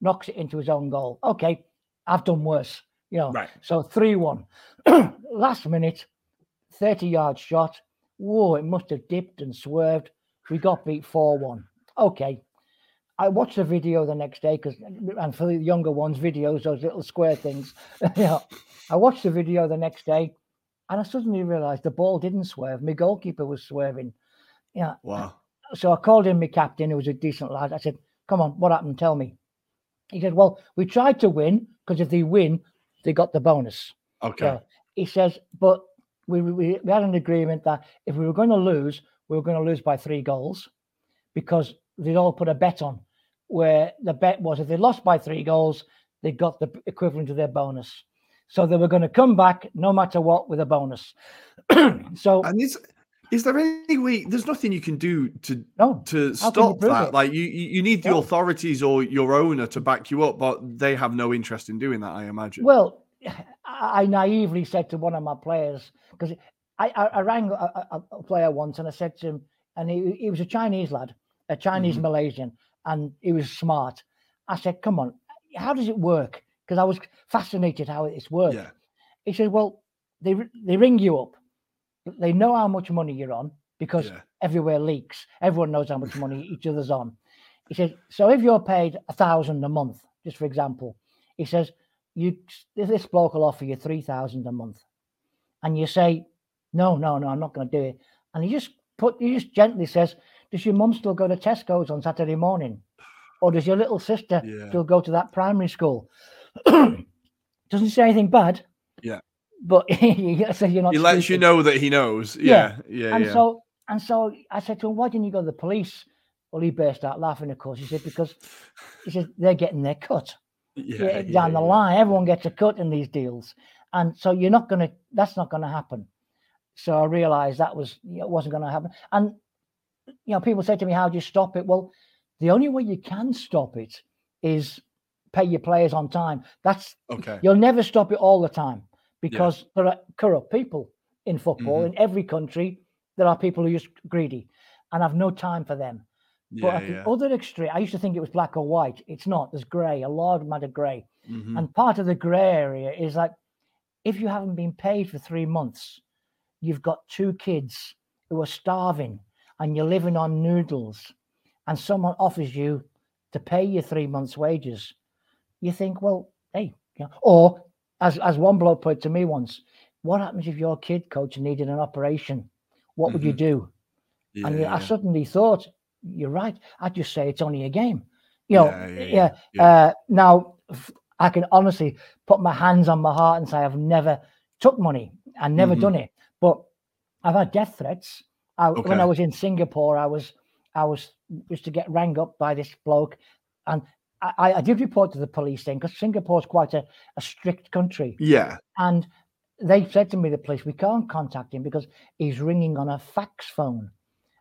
knocks it into his own goal. Okay, I've done worse. You know, Right. so three one. *clears throat* Last minute, thirty yard shot. Whoa, it must have dipped and swerved. We got beat four one. Okay. I watched the video the next day because, and for the younger ones, videos, those little square things. *laughs* you know, I watched the video the next day, and I suddenly realised the ball didn't swerve. My goalkeeper was swerving. Yeah. Wow. So I called in my captain, who was a decent lad. I said, "Come on, what happened? Tell me." He said, "Well, we tried to win because if they win, they got the bonus." Okay. He says, "But we, we we had an agreement that if we were going to lose, we were going to lose by three goals, because they'd all put a bet on, where the bet was if they lost by three goals, they got the equivalent of their bonus. So they were going to come back no matter what with a bonus. *clears throat* so And is is there any way? There's nothing you can do to no, to stop that. it? Like you, you need the No. authorities or your owner to back you up, but they have no interest in doing that. I imagine. Well, I naively said to one of my players because I, I, I rang a, a, player once and I said to him, and he, he was a Chinese lad, a Chinese Mhm. Malaysian, and he was smart. I said, "Come on, how does it work?" Because I was fascinated how it's worked. yeah. He said, "Well, they they ring you up, they know how much money you're on because Yeah. everywhere leaks. Everyone knows how much money each other's on." He said, "So if you're paid a thousand a month, just for example, he says you this bloke will offer you three thousand a month, and you say, no, no, no, I'm not going to do it, and he just put he just gently says, does your mum still go to Tesco's on Saturday morning, or does your little sister Yeah. still go to that primary school? *clears throat* Doesn't say anything bad. Yeah. But *laughs* he says you're not. He lets you know that he knows. Yeah. Yeah. Yeah. And yeah. so and so I said to him, why didn't you go to the police? Well, he burst out laughing, of course. He said, because *laughs* he said they're getting their cut yeah, yeah, down the line. Everyone gets a cut in these deals, and so you're not gonna. That's not gonna happen. So I realised that was it wasn't gonna happen. And you know, people say to me, "How do you stop it?" Well, the only way you can stop it is pay your players on time. That's Okay. you'll never stop it all the time because there are corrupt people in football Mhm. in every country. There are people who are just greedy, and I've no time for them. But Yeah. the other extreme, I used to think it was black or white. It's not. There's grey, a large amount of grey. Mhm. And part of the grey area is like if you haven't been paid for three months, you've got two kids who are starving and you're living on noodles, and someone offers you to pay you three months' wages, you think, well, hey, you know, or as as one bloke put it to me once, what happens if your kid coach needed an operation? What would you Mhm. do? yeah, and I yeah. suddenly thought, you're right. I'd just say it's only a game. You know, Yeah, yeah. yeah, Uh, now, I can honestly put my hands on my heart and say I've never took money and never Mhm. done it. But I've had death threats. I, When I was in Singapore, I was I was used to get rang up by this bloke, and I, I did report to the police then because Singapore's quite a, a strict country. Yeah. And they said to me, the police, we can't contact him because he's ringing on a fax phone.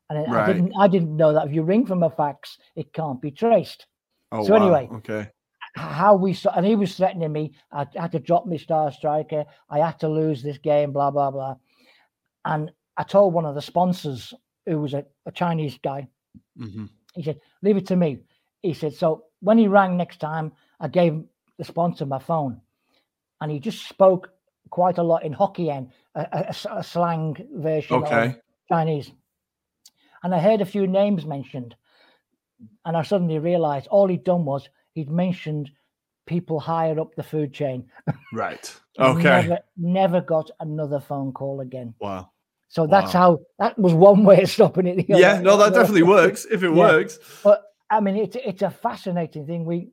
And I- I didn't I didn't know that if you ring from a fax, it can't be traced. Oh, So wow. anyway, Okay. How we saw, and he was threatening me. I had to drop my star striker. I had to lose this game, blah, blah, blah. And I told one of the sponsors, who was a, a Chinese guy, hmm he said, Leave it to me. He said, So when he rang next time, I gave the sponsor my phone. And he just spoke quite a lot in Hokkien, a slang version of Chinese. And I heard a few names mentioned. And I suddenly realized all he'd done was he'd mentioned people higher up the food chain. *laughs* Right. Okay. Never, never got another phone call again. Wow. So that's Wow. how that was one way of stopping it. Yeah. No, that *laughs* definitely works. If it Yeah. works. But I mean, it's it's a fascinating thing. We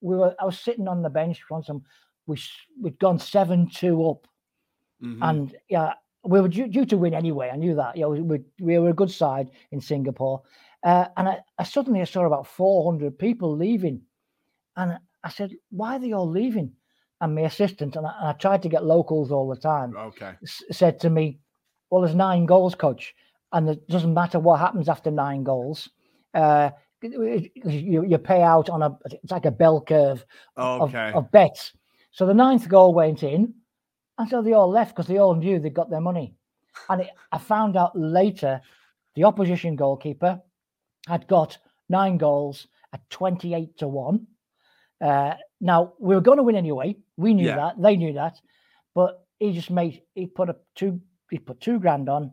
we were I was sitting on the bench once and we we'd gone seven two up, Mhm. and yeah, we were due, due to win anyway. I knew that. You know, we we were a good side in Singapore, Uh, and I, I, suddenly I saw about 400 people leaving. And I said, why are they all leaving? And my assistant, and I, and I tried to get locals all the time, okay. s- said to me, well, there's nine goals, coach. And it doesn't matter what happens after nine goals. Uh, you, you pay out on a, it's like a bell curve okay. of, of bets. So the ninth goal went in, and so they all left because they all knew they got their money. And it, I found out later the opposition goalkeeper had got nine goals at 28 to 1. Uh, now, we were going to win anyway. We knew yeah. that. They knew that. But he just made, he put a two, he put two grand on.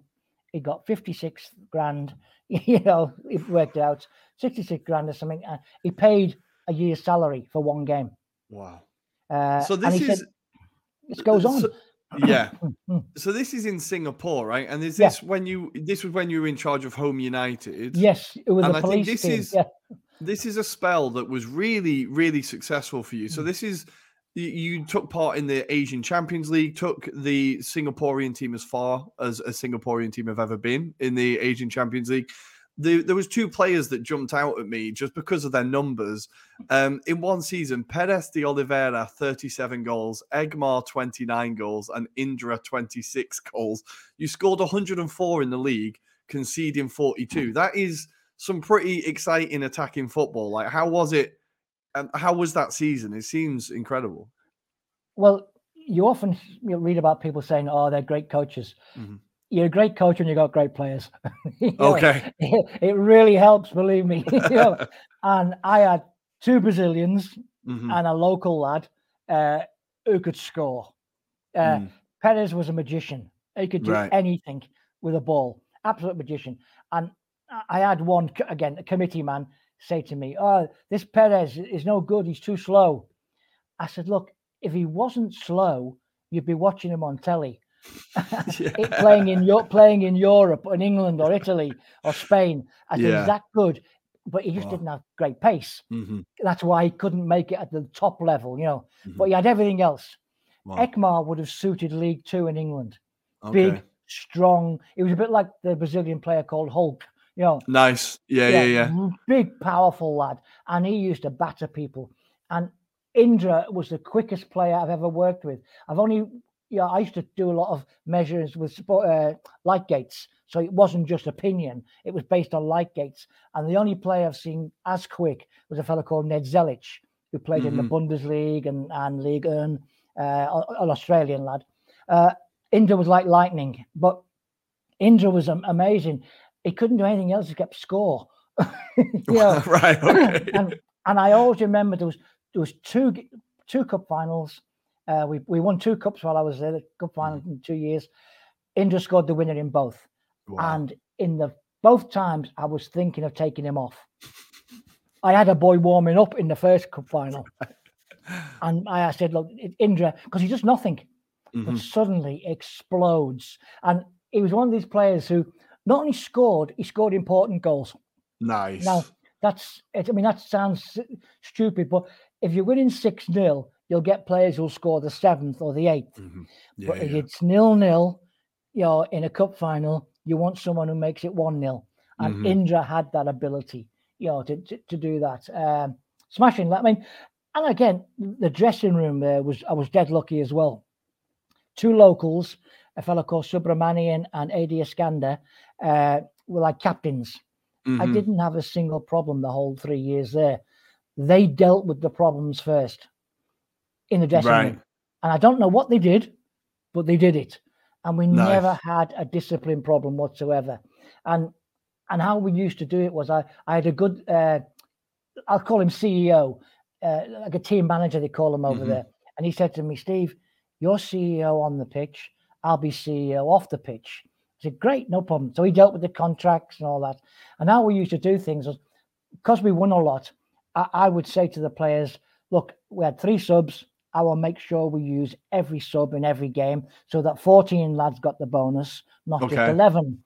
He got 56 grand. *laughs* You know, it worked out 66 grand or something. Uh, he paid a year's salary for one game. Wow. Uh, so this is. Said, this goes on. So, yeah. *clears throat* so this is in Singapore, right? And is this yeah. when you this was when you were in charge of Home United? Yes, it was and I think this team. is yeah. this is a spell that was really, really successful for you. Mm. So this is you took part in the Asian Champions League, took the Singaporean team as far as a Singaporean team have ever been in the Asian Champions League the, there was two players that jumped out at me just because of their numbers. Um, in one season, Perez de Oliveira, 37 goals, Egmar, 29 goals, and Indra, 26 goals. You scored 104 in the league, conceding 42. That is some pretty exciting attacking football. Like, how was it? And how was that season? It seems incredible. Well, you often read about people saying, "Oh, they're great coaches." Mm-hmm you're a great coach and you got great players. *laughs* okay. *laughs* Know, it, really helps, believe me. *laughs* you know? And I had two Brazilians mm-hmm. and a local lad uh, who could score. Uh, mm. Perez was a magician. He could do right. anything with a ball. Absolute magician. And I had one, again, a committee man say to me, Oh, this Perez is no good. He's too slow. I said, Look, if he wasn't slow, you'd be watching him on telly *laughs* *laughs* yeah. playing in your playing in Europe in England or Italy or Spain. I think yeah. he's that good, but he just wow. didn't have great pace. Mm-hmm. That's why he couldn't make it at the top level, you know. Mm-hmm. But he had everything else. Wow. Egmar would have suited League Two in England. Okay. Big, strong. It was a bit like the Brazilian player called Hulk. You know, nice. Yeah, yeah, yeah. yeah. Big, powerful lad, and he used to batter people. And Indra was the quickest player I've ever worked with. I've only yeah, I used to do a lot of measures with uh, light gates. So it wasn't just opinion, it was based on light gates. And the only player I've seen as quick was a fellow called Ned Zelic, who played mm-hmm. in the mm-hmm. Bundesliga and, and League One, uh, an Australian lad. Uh, Indra was like lightning, but Indra was amazing. He couldn't do anything else except score. *laughs* *laughs* yeah, right. *clears throat* Okay. and, and I always remember there was there was two two cup finals uh, we we won two cups while I was there, the cup final mm. in two years. Indra scored the winner in both, wow. and in the both times I was thinking of taking him off. I had a boy warming up in the first cup final, *laughs* and I said, "Look, Indra, because he does nothing, mm-hmm. but suddenly explodes." And he was one of these players who not only scored, he scored important goals. Nice. Now that's it. I mean, that sounds stupid, but if you're winning six 0 you'll get players who'll score the seventh or the 8th mm-hmm. yeah, but if yeah. it's nil nil, you know, in a cup final, you want someone who makes it one nil. And mm-hmm. Indra had that ability, you know, to to, to do that. Um, smashing. I mean, and again, the dressing room there was I was dead lucky as well. Two locals, a fellow called Subramanian and Aide Iskandar, uh, were like captains. Mm-hmm. I didn't have a single problem the whole three years there. They dealt with the problems first in the dressing right. room. And I don't know what they did, but they did it. And we nice. never had a discipline problem whatsoever. And and how we used to do it was I, I had a good uh, I'll call him CEO, uh, like a team manager, they call him over mm-hmm. there. And he said to me, Steve, you're CEO on the pitch, I'll be CEO off the pitch. I said, Great, no problem. So he dealt with the contracts and all that. And how we used to do things was because we won a lot, I, I would say to the players, Look, we had three subs, I will make sure we use every sub in every game so that 14 lads got the bonus, not okay. just 11.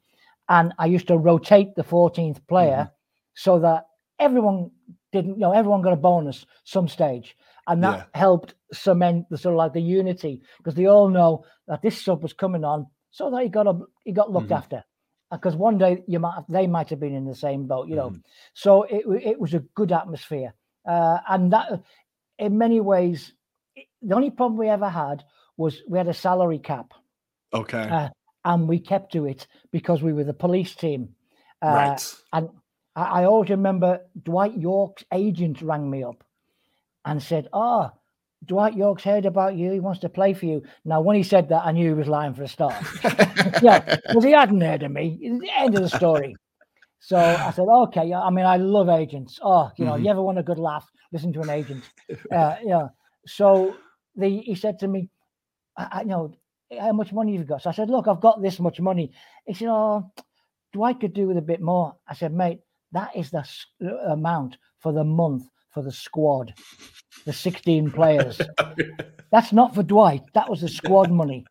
And I used to rotate the 14th player mm-hmm. so that everyone didn't, you know, everyone got a bonus some stage. And that yeah. helped cement the sort of like the unity because they all know that this sub was coming on so that he got a, he got looked mm-hmm. after. because one day you might have, they might have been in the same boat, you know. Mm. So it it was a good atmosphere, uh, and that in many ways, the only problem we ever had was we had a salary cap. Okay. Uh, and we kept to it because we were the police team. Uh, right. And I, I, always remember Dwight Yorke's agent rang me up and said, "Oh, Dwight Yorke's heard about you. He wants to play for you." Now, when he said that, I knew he was lying for a start. *laughs* yeah, because he hadn't heard of me. The end of the story. So I said, "Okay." I mean, I love agents. Oh, you know, mm-hmm. you ever want a good laugh? Listen to an agent. Uh, yeah. So the he said to me, I, I you know how much money you've got. So I said, look, I've got this much money. He said, oh, Dwight could do with a bit more. I said, mate, that is the uh, amount for the month for the squad, the 16 *laughs* players. That's not for Dwight. That was the squad *laughs* money.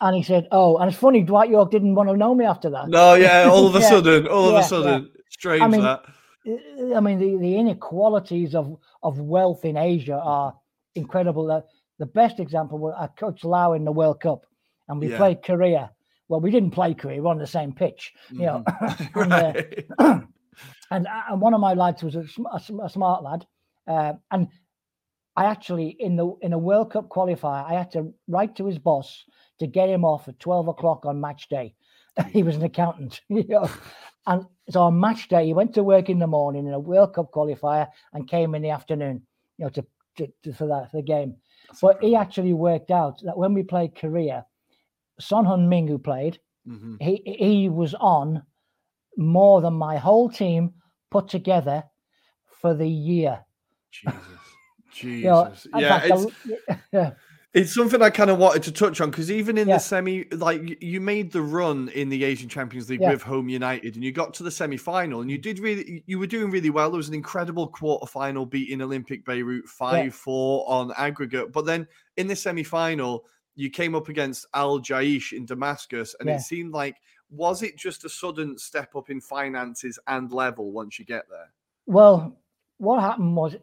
And he said, oh, and it's funny, Dwight Yorke didn't want to know me after that. No, yeah, all of a *laughs* yeah. sudden, all yeah, of a sudden, yeah. strange I mean, that. Uh, I mean, the, the inequalities of, of wealth in Asia are incredible. The, the best example was I coached Laos in the World Cup and we played Korea. Well, we didn't play Korea; we are on the same pitch, you know. Mm-hmm. and, uh, *clears throat* and, uh, and one of my lads was a, a, a smart lad, uh, and I actually in the in a World Cup qualifier, I had to write to his boss to get him off at twelve o'clock on match day. *laughs* he was an accountant, *laughs* you know. And so on match day, he went to work in the morning in a World Cup qualifier and came in the afternoon, you know, to, to, to for that for the game. That's but incredible. he actually worked out that when we played Korea, Son Heung-min, who played, mm-hmm. he he was on more than my whole team put together for the year. Jesus, *laughs* Jesus, you know, yeah, it's, *laughs* it's something I kind of wanted to touch on because even in yeah. the semi, like you made the run in the Asian Champions League yeah. with Home United, and you got to the semi final, and you did really, you were doing really well. There was an incredible quarter final beating Olympic Beirut five four on aggregate, but then in the semi final you came up against Al Jaish in Damascus, and yeah. it seemed like was it just a sudden step up in finances and level once you get there? Well, what happened was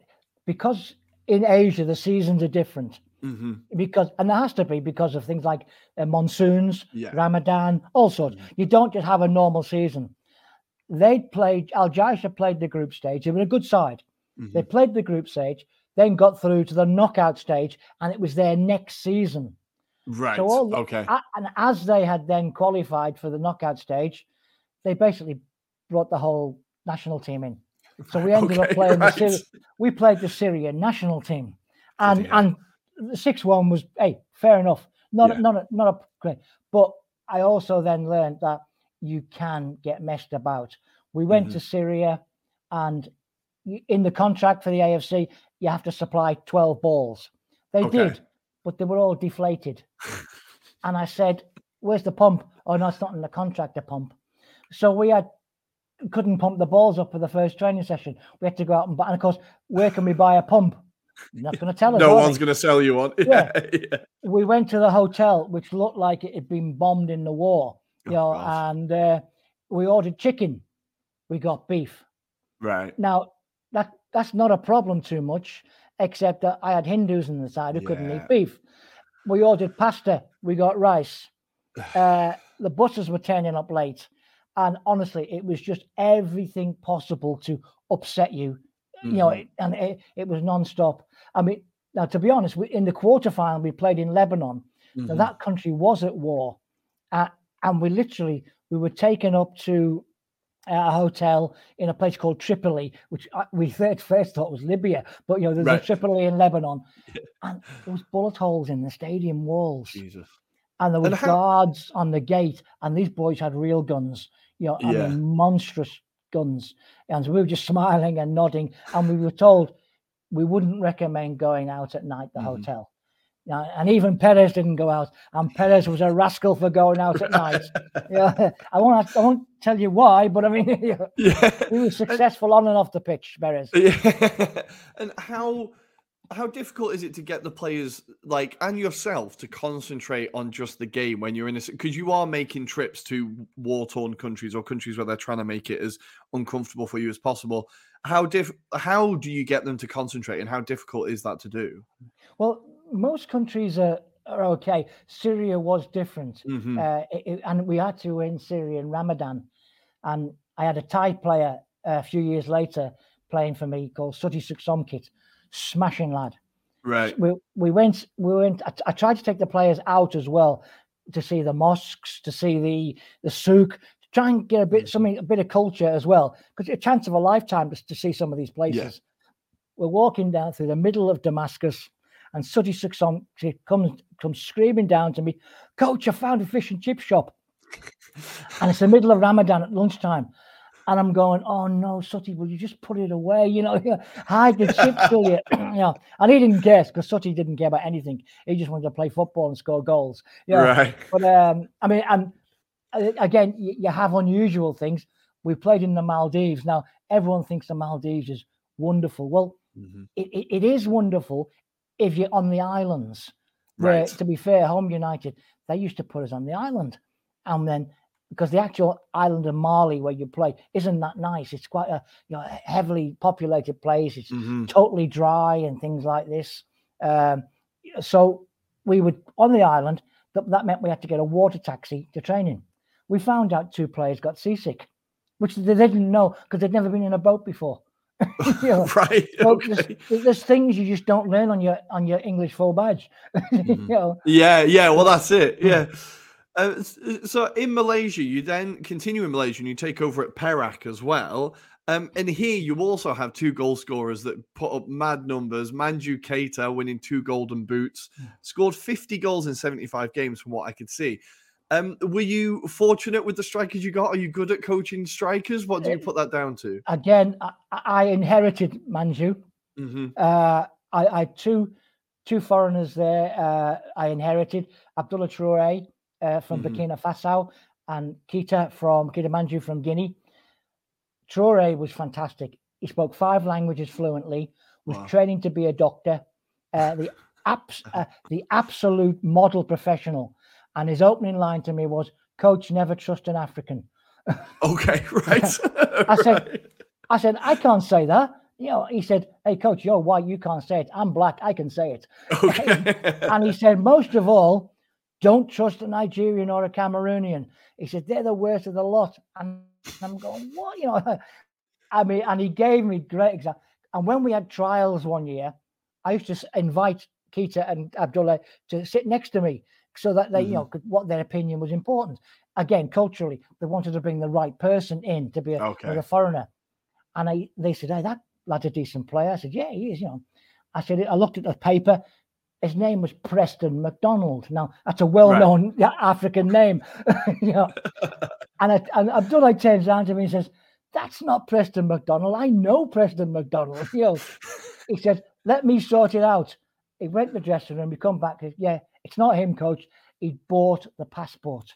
because in Asia the seasons are different. Mm-hmm. Because and there has to be because of things like uh, monsoons, yeah. Ramadan, all sorts. Mm-hmm. You don't just have a normal season. They played Al Jaish played the group stage. They were a good side. Mm-hmm. They played the group stage, then got through to the knockout stage, and it was their next season. Right. So all, okay. And as they had then qualified for the knockout stage, they basically brought the whole national team in. So we ended okay, up playing right. the we played the Syrian national team, and yeah. and the six one was hey fair enough, not yeah. not a, not a great, but I also then learned that you can get messed about. We went mm-hmm. to Syria, and in the contract for the AFC, you have to supply twelve balls. They okay. did, but they were all deflated. *laughs* and I said, Where's the pump? Oh, no, it's not in the contract, the pump. So we had couldn't pump the balls up for the first training session. We had to go out and buy, and of course, where can we buy a pump? You're not going to tell us. no one's going to sell you one. *laughs* Yeah, yeah, We went to the hotel, which looked like it had been bombed in the war, you oh, know, gosh. and uh, we ordered chicken. We got beef. Right. Now, that that's not a problem too much except that I had Hindus on the side who yeah. couldn't eat beef. We ordered pasta, we got rice. *sighs* Uh, the buses were turning up late. And honestly, it was just everything possible to upset you. Mm-hmm. You know, mm-hmm. and it, it was non-stop. I mean, now to be honest, we, in the quarterfinal we played in Lebanon. Mm-hmm. Now that country was at war, uh, and we literally we were taken up to a hotel in a place called Tripoli, which we at first thought was Libya, but you know, there's right. a Tripoli in Lebanon, *laughs* and there was bullet holes in the stadium walls. Jesus. And there were how... guards on the gate, and these boys had real guns, you know, yeah. I mean, monstrous guns. And so we were just *laughs* smiling and nodding, and we were told we wouldn't recommend going out at night the mm-hmm. hotel and even Perez didn't go out, and Perez was a rascal for going out at night. *laughs* yeah, I won't. I won't tell you why, but I mean, *laughs* yeah. he was successful on and off the pitch, Perez. Yeah. and how how difficult is it to get the players like and yourself to concentrate on just the game when you're in a because you are making trips to war torn countries or countries where they're trying to make it as uncomfortable for you as possible. How diff how do you get them to concentrate, and how difficult is that to do? Well most countries are, are okay. Syria was different, mm-hmm. uh, it, and we had to win Syria in Ramadan. and I had a Thai player a few years later playing for me called Sutee Suksomkit, smashing lad. Right. We we went we went. I, I, tried to take the players out as well to see the mosques, to see the the souk, to try and get a bit something a bit of culture as well because a chance of a lifetime to, to see some of these places. We're walking down through the middle of Damascus, and Suksomkit comes comes screaming down to me, Coach, I found a fish and chip shop. and it's the middle of Ramadan at lunchtime. And I'm going, oh no, Sutee, will you just put it away? You know, *laughs* hide the chips, will you? *laughs* *clears throat* you know, and he didn't care because Sutee didn't care about anything. He just wanted to play football and score goals. Yeah, right. But um, I mean, and uh, again, you, you have unusual things. We played in the Maldives. Now, everyone thinks the Maldives is wonderful. Well, mm-hmm. it, it, it is wonderful if you're on the islands. Where, right. to be fair, Home United, they used to put us on the island. And then because the actual island of Malé where you play isn't that nice. It's quite a you know heavily populated place. It's mm-hmm. totally dry and things like this. Um, so we would on the island. That, that meant we had to get a water taxi to training. We found out two players got seasick, which they didn't know because they'd never been in a boat before. *laughs* you *laughs* know? right. So okay. there's, there's, things you just don't learn on your on your English full badge. *laughs* Mm-hmm. you know? Yeah, yeah. Well, that's it. Yeah. Uh, so in Malaysia, you then continue in Malaysia and you take over at Perak as well. Um, and here you also have two goal scorers that put up mad numbers. Mandjou Keita winning two golden boots, hmm. scored 50 goals in 75 games from what I could see. Um, were you fortunate with the strikers you got? Are you good at coaching strikers? What do you uh, put that down to? Again, I, I inherited Mandjou. Mm-hmm. Uh, I, I, had two two foreigners there. Uh, I inherited Abdullah Traore uh, from mm-hmm. Burkina Faso and Kita from Keita Mandjou from Guinea. Traore was fantastic. He spoke five languages fluently, was wow. training to be a doctor, uh, the, abs- *laughs* uh, the absolute model professional. And his opening line to me was, Coach, never trust an African. *laughs* Okay, *laughs* right. I said, I said, I can't say that. You know, he said, Hey, coach, you're white, you can't say it. I'm black, I can say it. Okay. and he said, Most of all, don't trust a Nigerian or a Cameroonian. He said, they're the worst of the lot. And I'm going, what? You know, *laughs* I mean, and he gave me great example. And when we had trials one year, I used to invite Keita and Abdullah to sit next to me so that they, mm-hmm. you know, could, what their opinion was important. Again, culturally, they wanted to bring the right person in to be a, okay. a foreigner. And I, they said, hey, that lad's a decent player. I said, yeah, he is, you know. I said, I looked at the paper his name was Preston McDonald. Now that's a well-known right. African name, *laughs* you know. *laughs* and, I, and Abdullah turns around to me and says, "That's not Preston McDonald. I know Preston McDonald." *laughs* You know, he said, "Let me sort it out." He went to the dressing room. He come back. Said, yeah, it's not him, coach. He bought the passport.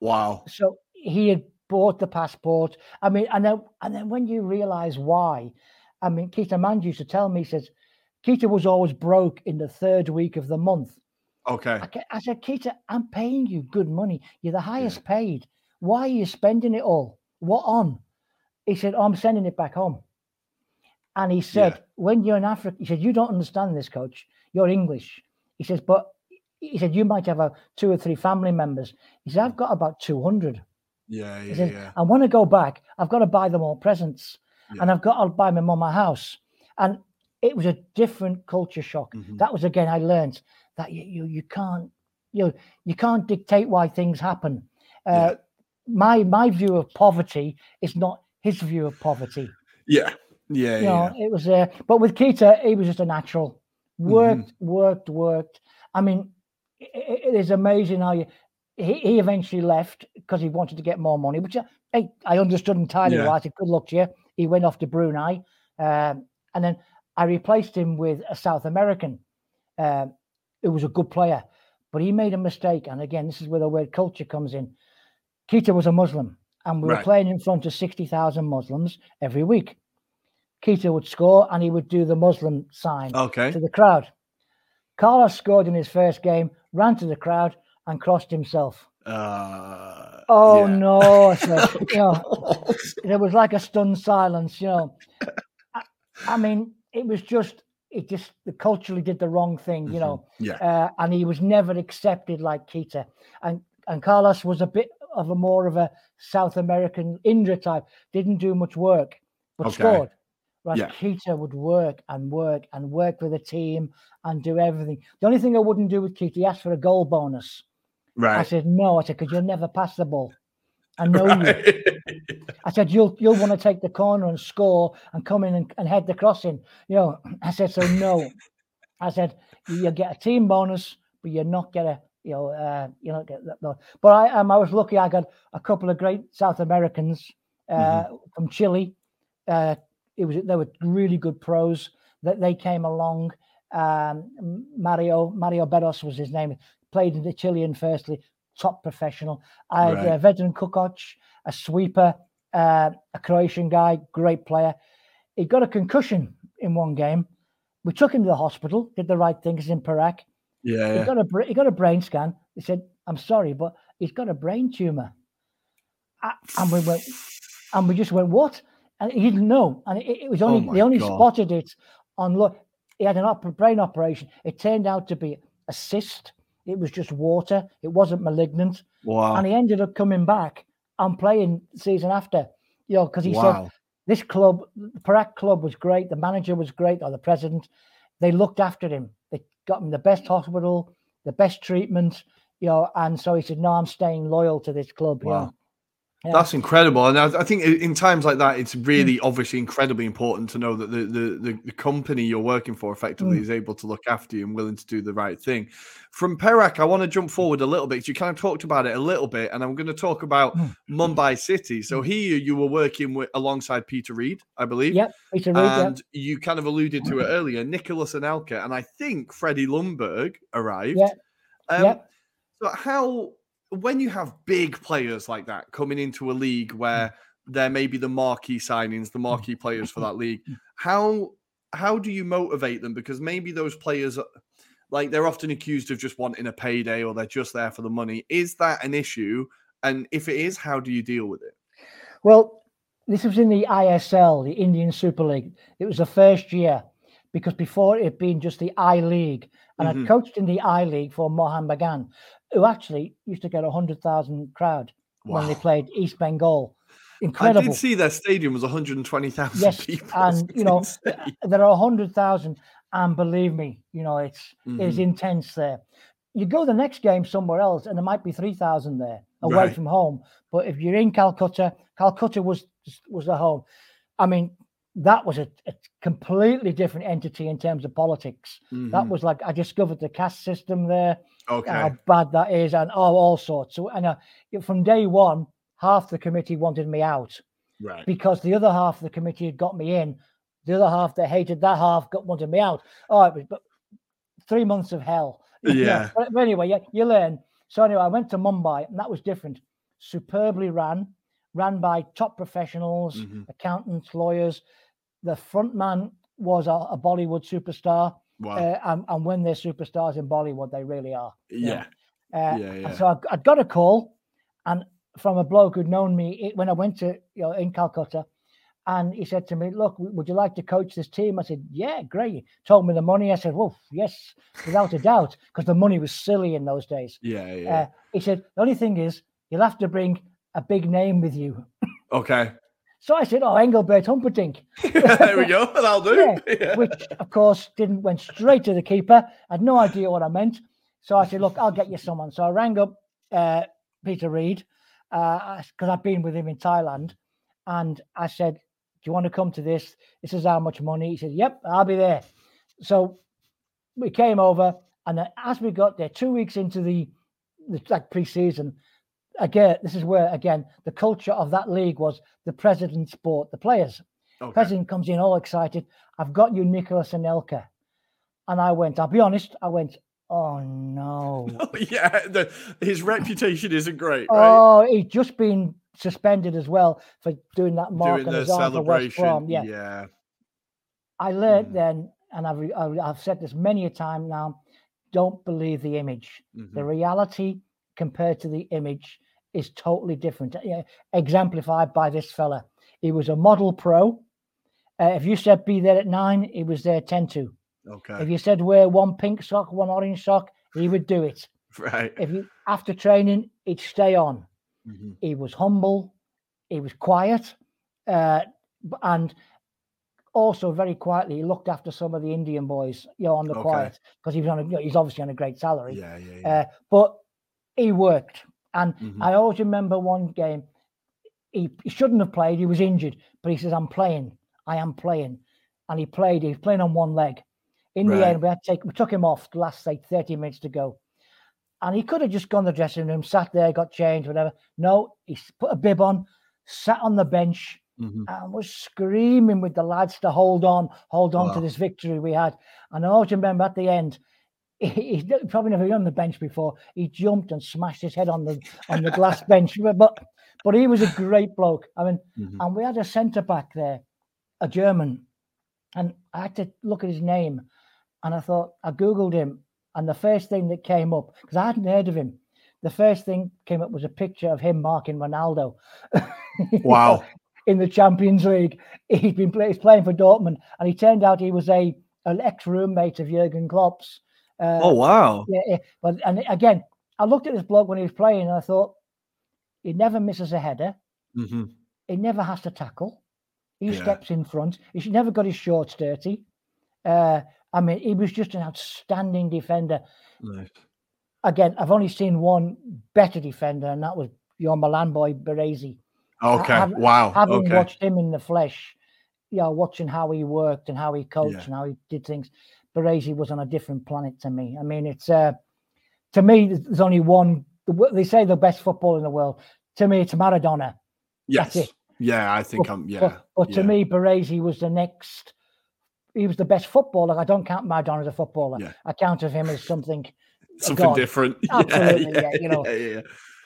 Wow. So he had bought the passport. I mean, and then and then when you realise why, I mean, Keita Mandjou used to tell me, he says Keita was always broke in the third week of the month. Okay. I, I said, Keita, I'm paying you good money. You're the highest yeah. paid. Why are you spending it all? What on? He said, oh, I'm sending it back home. And he said, yeah. when you're in Africa, he said, you don't understand this, coach. You're English. He says, but he said, you might have a, two or three family members. He said, I've got about 200. Yeah, yeah, said, yeah. I want to go back. I've got to buy them all presents. Yeah. And I've got to buy my mum a house. And it was a different culture shock. Mm-hmm. That was again, I learned that you, you, you can't you you can't dictate why things happen. Uh, yeah. My my view of poverty is not his view of poverty. *laughs* Yeah, yeah, you yeah. Know, it was, uh, but with Keita, he was just a natural. Worked, mm-hmm. worked, worked. I mean, it, it is amazing how you. He, he eventually left because he wanted to get more money, which I, I understood entirely yeah. right. Good luck to you. He went off to Brunei, um, and then I replaced him with a South American uh, who was a good player, but he made a mistake. And again, this is where the word culture comes in. Keita was a Muslim, and we right. were playing in front of 60,000 Muslims every week. Keita would score and he would do the Muslim sign okay. to the crowd. Carlos scored in his first game, ran to the crowd, and crossed himself. Uh, oh yeah. no! *laughs* Said, you know, there was like a stunned silence. You know, I, I mean, it was just it just the culturally did the wrong thing, you know. Mm-hmm. Yeah. Uh, and he was never accepted like Keita. And and Carlos was a bit of a more of a South American Indra type. Didn't do much work, but Okay. scored. Whereas Yeah. Keita would work and work and work with the team and do everything. The only thing I wouldn't do with Keita, he asked for a goal bonus. Right. I said no. I said because you'll never pass the ball. I know you. I said, you'll you'll want to take the corner and score and come in and, and head the crossing. You know, I said, so no. I said, you get a team bonus, but you're not get a you know uh, you not get that. No. But I um, I was lucky. I got a couple of great South Americans uh, from Chile. Uh, it was they were really good pros that they came along. Um, Mario Mario Beros was his name. Played in the Chilean firstly, top professional. I had uh, Right. Vedran Kukoc, a sweeper, uh, a Croatian guy, great player. He got a concussion in one game. We took him to the hospital, did the right thing. He's in Perak. yeah. He got a he got a brain scan. He said, "I'm sorry, but he's got a brain tumor." And we went, and we just went, "What?" And he didn't know. And it, it was only Oh they only God. spotted it on look. He had an op- brain operation. It turned out to be a cyst. It was just water. It wasn't malignant. Wow. And he ended up coming back and playing season after. You know, because he wow. said this club, the Perak club was great. The manager was great, or the president. They looked after him. They got him the best hospital, the best treatment. You know, and so he said, "No, I'm staying loyal to this club." you know. Yeah. That's incredible, and I, I think in times like that, Mm. it's really obviously incredibly important to know that the the, the, company you're working for effectively Mm. is able to look after you and willing to do the right thing. From Perak, I want to jump forward a little bit. You kind of talked about it a little bit, and I'm going to talk about Mm. Mumbai City. So here you were working with alongside Peter Reid, I believe. Yep, Peter yep. And you kind of alluded to it earlier, Nicolas and Anelka, and I think Freddie Ljungberg arrived. Yeah, Um, yep. So how when you have big players like that coming into a league where there may be the marquee signings, the marquee players for that league, how how do you motivate them? Because maybe those players like they're often accused of just wanting a payday or they're just there for the money. Is that an issue? And if it is, how do you deal with it? Well, this was in the ISL, the Indian Super League. It was the first year because before it had been just the I League. And Mhm. I coached in the I League for Mohan Bagan, who actually used to get a 100,000 crowd when they played East Bengal. Incredible. I did see their stadium was 120,000 yes, *laughs* people. and It's you know insane. there are a hundred thousand, and believe me, you know it's it's Mhm. intense there. You go the next game somewhere else, and there might be three thousand there away Right. from home. But if you're in Calcutta, Calcutta was was the home. I mean, that was a, a completely different entity in terms of politics. That Mhm. was like I discovered the caste system there, okay. how bad that is, and oh, all sorts. So, and uh, from day one, half the committee wanted me out right. because the other half of the committee had got me in. The other half that hated that half got wanted me out. Oh, it was but three months of hell. know. *laughs* Yeah. But, anyway, you, you learn. So anyway, I went to Mumbai, and that was different. Superbly ran, ran by top professionals, Mhm. accountants, lawyers. The front man was a, a Bollywood superstar, Wow. uh, and, and when they're superstars in Bollywood, they really are. yeah. Uh, Yeah, yeah. So I, I got a call, and from a bloke who'd known me when I went to you know in Calcutta, and he said to me, "Look, would you like to coach this team?" I said, "Yeah, great." He told me the money. I said, "Well, yes, without a doubt," because the money was silly in those days. Yeah. Yeah. Uh, he said, "The only thing is, you'll have to bring a big name with you." okay. So I said, "Oh, Engelbert Humperdinck." *laughs* there we go. That'll do. Yeah, Yeah. which of course didn't went straight to the keeper. I had no idea what I meant. So I said, "Look, I'll get you someone." So I rang up uh, Peter Reid because I've been with him in Thailand, and I said, "Do you want to come to this? This is how much money." He said, "Yep, I'll be there." So we came over, and then as we got there, two weeks into the, the like pre-season, again, this is where again the culture of that league was the president bought the players. Okay. President comes in all excited. I've got you Nicolas and Anelka. And I went, I'll be honest, I went, oh no. *laughs* yeah, the, his reputation isn't great, right? Oh, he'd just been suspended as well for doing that mark Doing on the his arm for West celebration. Brom. Yeah. yeah. I learned Mm. then, and I've, I've said this many a time now, don't believe the image. The Mhm. reality compared to the image is totally different. Yeah, exemplified by this fella. He was a model pro. Uh, if you said be there at nine, he was there 10 to. Okay. If you said wear one pink sock, one orange sock, he would do it. *laughs* right. If you after training, he'd stay on. Mm-hmm. He was humble. He was quiet, uh, and also very quietly he looked after some of the Indian boys, you know, on the okay. quiet because he was on. A, you know, he's obviously on a great salary. Yeah, yeah, yeah. Uh, but he worked, and mm-hmm. I always remember one game. He, he shouldn't have played. He was injured, but he says, "I'm playing. I am playing," and he played. He was playing on one leg. In right. the end, we had to take we took him off the last say, 30 minutes to go. And he could have just gone to the dressing room, sat there, got changed, whatever. No, he put a bib on, sat on the bench, mm-hmm. and was screaming with the lads to hold on, hold on wow. to this victory we had. And I always remember at the end, he, he probably never been on the bench before. He jumped and smashed his head on the on the glass *laughs* bench. But, but but he was a great bloke. I mean, mm-hmm. and we had a centre back there, a German, and I had to look at his name, and I thought I googled him, and the first thing that came up because I hadn't heard of him, the first thing came up was a picture of him marking Ronaldo. *laughs* Wow. in the Champions League, he'd been play, he's playing for Dortmund, and he turned out he was a an ex roommate of Jurgen Klopp's. Uh, oh wow! Yeah, yeah, but and again, I looked at this bloke when he was playing, and I thought he never misses a header. Mm-hmm. He never has to tackle. He yeah. steps in front. He's never got his shorts dirty. Uh, I mean, he was just an outstanding defender. Nice. Again, I've only seen one better defender, and that was your Milan boy Baresi. Okay. wow. Having okay. watched him in the flesh, you know, watching how he worked and how he coached yeah. and how he did things, Baresi was on a different planet to me. I mean, it's uh, to me, there's only one. They say the best football in the world. To me, it's Maradona. Yes. Yeah, I think but, I'm. Yeah. But, but yeah. to me, Baresi was the next. He was the best footballer. I don't count Maradona as a footballer. Yeah. I count of him as something. *laughs* Something different. *laughs* Absolutely, yeah, yeah, you know.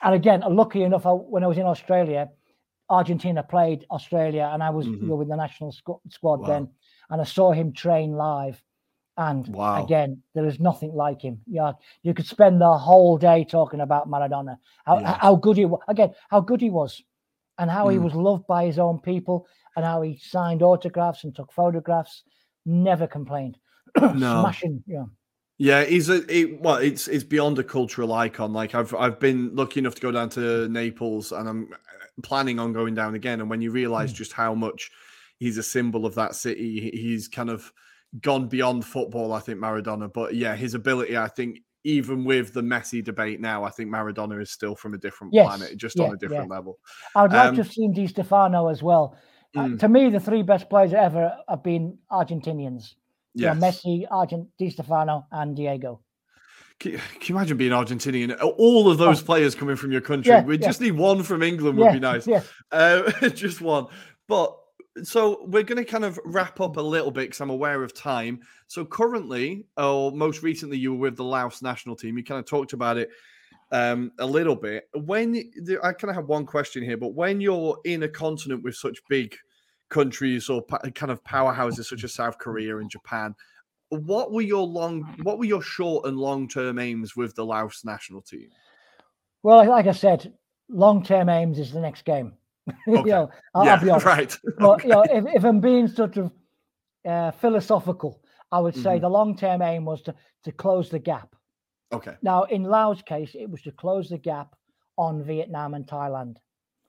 And again, lucky enough, I, when I was in Australia, Argentina played Australia, and I was mm-hmm. you know, with the national squ- squad wow. then, and I saw him train live. And wow. again, there is nothing like him. Yeah, you could spend the whole day talking about Maradona, how, yeah. how good he was. Again, how good he was, and how mm. he was loved by his own people, and how he signed autographs and took photographs. Never complained. *clears throat* no. Smashing, yeah. Yeah, he's a it, well, it's it's beyond a cultural icon. Like I've I've been lucky enough to go down to Naples, and I'm planning on going down again. And when you realize mm. just how much he's a symbol of that city, he's kind of gone beyond football, I think, Maradona. But yeah, his ability, I think, even with the Messi debate now, I think Maradona is still from a different yes, planet, just yeah, on a different yeah. level. I would like um, to have seen Di Stefano as well. Uh, mm. to me, the three best players ever have been Argentinians. You know, Messi, Argent, Di Stefano, and Diego. Can, can, you imagine being Argentinian? All of those oh. players coming from your country. Yeah, we yeah. just need one from England would yeah, be nice. Yeah. Uh, *laughs* just one. But so we're going to kind of wrap up a little bit because I'm aware of time. So currently, or most recently, you were with the Laos national team. You kind of talked about it um, a little bit. When I kind of have one question here, but when you're in a continent with such big countries or kind of powerhouses such as South Korea and Japan, what were your long, what were your short and long term aims with the Laos national team? Well, like I said, long term aims is the next game. *laughs* Okay. you know, I'll, yeah, I'll be *laughs* honest. Right. But okay. you know, if, if I'm being sort of uh, philosophical, I would say mm-hmm. the long term aim was to to close the gap. Okay. Now, in Laos' case, it was to close the gap on Vietnam and Thailand.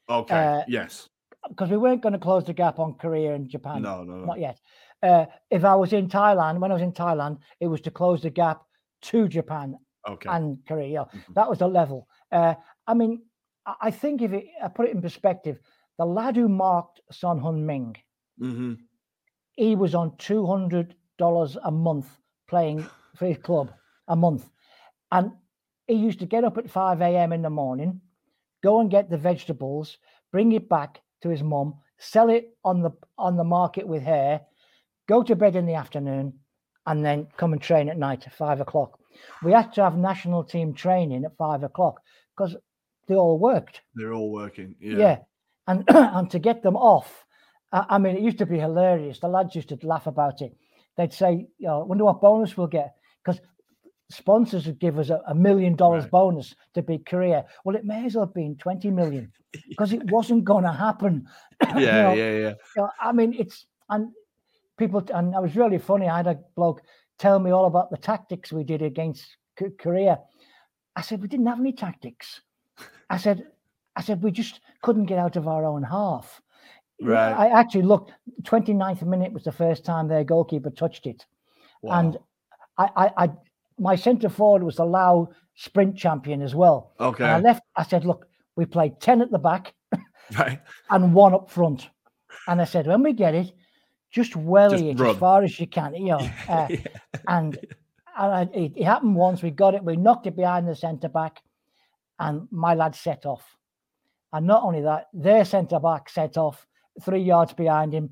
Okay. Uh, yes. Because we weren't going to close the gap on Korea and Japan. No, no, no. not yet uh, if I was in Thailand, when I was in Thailand, it was to close the gap to Japan okay. and Korea. Mm-hmm. That was the level. Uh, I mean, I think if it, I put it in perspective, the lad who marked Son Heung-min, mm-hmm. he was on two hundred dollars a month playing *sighs* for his club a month, and he used to get up at five a.m. in the morning, go and get the vegetables, bring it back to his mum, sell it on the on the market with her, go to bed in the afternoon, and then come and train at night at five o'clock. We had to have national team training at five o'clock because they all worked. They're all working. Yeah. Yeah. And, *clears throat* and to get them off, I, mean, it used to be hilarious. The lads used to laugh about it. They'd say, you know, wonder what bonus we'll get. Because sponsors would give us a, a million dollars right. bonus to beat Korea. Well, it may as well have been 20 million *laughs* because it wasn't going to happen. *clears throat* Yeah, you know, yeah, yeah. You know, I mean, it's, and people, and it was really funny. I had a bloke tell me all about the tactics we did against Korea. I said, we didn't have any tactics. I said, I said, we just couldn't get out of our own half. Right. I actually looked, 29th minute was the first time their goalkeeper touched it. Wow. And I, I, I, my centre forward was the Lao sprint champion as well. Okay. And I left, I said, look, we played 10 at the back *laughs* right. and one up front. And I said, when we get it, just welly it run. as far as you can, you know. *laughs* Uh, yeah. And, and I, it, it happened once. We got it. We knocked it behind the centre back, and my lad set off. And not only that, their centre back set off three yards behind him,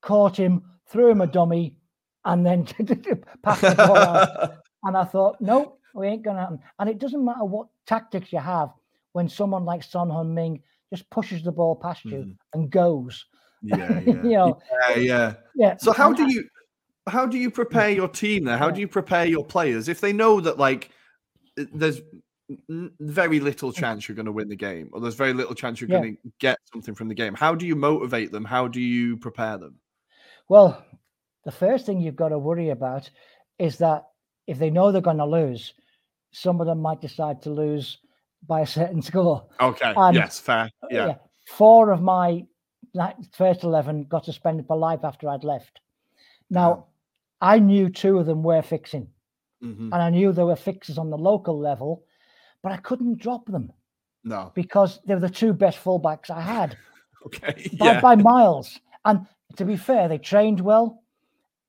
caught him, threw him a dummy, and then *laughs* passed the ball out. *laughs* And I thought, no, we ain't gonna happen. And it doesn't matter what tactics you have when someone like Son Heung-min just pushes the ball past you mm. and goes. Yeah, yeah. *laughs* you know, yeah, yeah. Yeah. So how do you how do you prepare your team there? How do you prepare your players if they know that like there's very little chance you're going to win the game, or there's very little chance you're yeah. going to get something from the game. How do you motivate them? How do you prepare them? Well, the first thing you've got to worry about is that if they know they're going to lose, some of them might decide to lose by a certain *laughs* score. Okay. And, yes, fair. Yeah. yeah. Four of my first 11 got suspended for life after I'd left. Now, I knew two of them were fixing, mm-hmm. and I knew there were fixes on the local level but I couldn't drop them. No. Because they were the two best fullbacks I had. *laughs* okay. By, yeah. by miles. And to be fair, they trained well.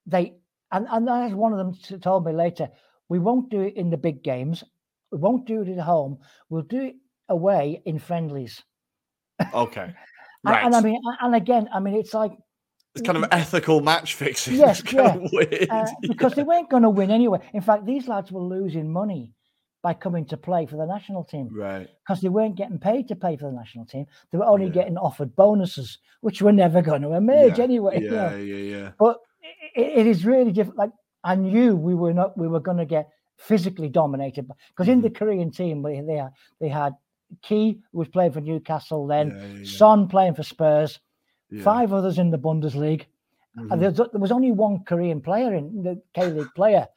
They and, and as one of them told me later, we won't do it in the big games. We won't do it at home. We'll do it away in friendlies. *laughs* Okay. Right. and, and, I mean, and again, I mean, it's like it's kind of ethical match fixing. Yes, *laughs* yeah. Uh, because yeah. they weren't going to win anyway. In fact, these lads were losing money by coming to play for the national team. Right. Because they weren't getting paid to play for the national team. They were only yeah. getting offered bonuses, which were never going to emerge yeah. anyway. Yeah, know? yeah, yeah. But it, it is really different. Like I knew we were not we were going to get physically dominated because mm-hmm. in the mm-hmm. Korean team they they had, they had who was playing for Newcastle then, yeah, yeah, Son playing for Spurs, five others in the Bundesliga. Mm-hmm. And there was only one Korean player in the K League player.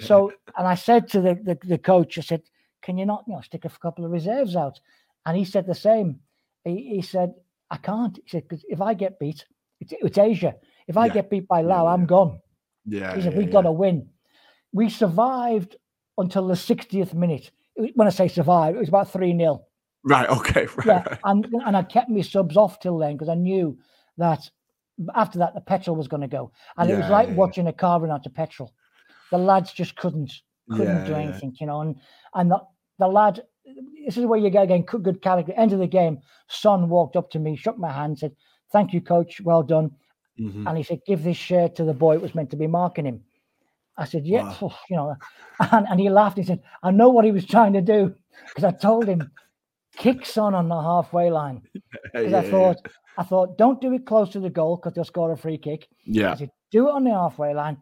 So, and I said to the, the, the, coach, I said, can you not, you know, stick a couple of reserves out? And he said the same. He, he said, I can't. He said, because if I get beat, it's, it's Asia. If I yeah. get beat by Lao, yeah, I'm gone. Yeah. He said, we've got to win. We survived until the 60th minute. When I say survive, it was about 3 0. Right. Okay. *laughs* Right, yeah. Right. And, and I kept my subs off till then because I knew that after that, the petrol was going to go. And it was like watching a car run out of petrol the lads just couldn't couldn't yeah, do anything, yeah. you know. And and the, the lad, this is where you get again good character. End of the game, Son walked up to me, shook my hand, said, "Thank you, coach. Well done." Mm-hmm. And he said, "Give this shirt to the boy. It was meant to be marking him." I said, "Yeah, wow. oh, you know." And, and he laughed. He said, "I know what he was trying to do because I told him." Kick Son on the halfway line because *laughs* yeah, I thought I thought don't do it close to the goal because they'll score a free kick. Yeah, I said do it on the halfway line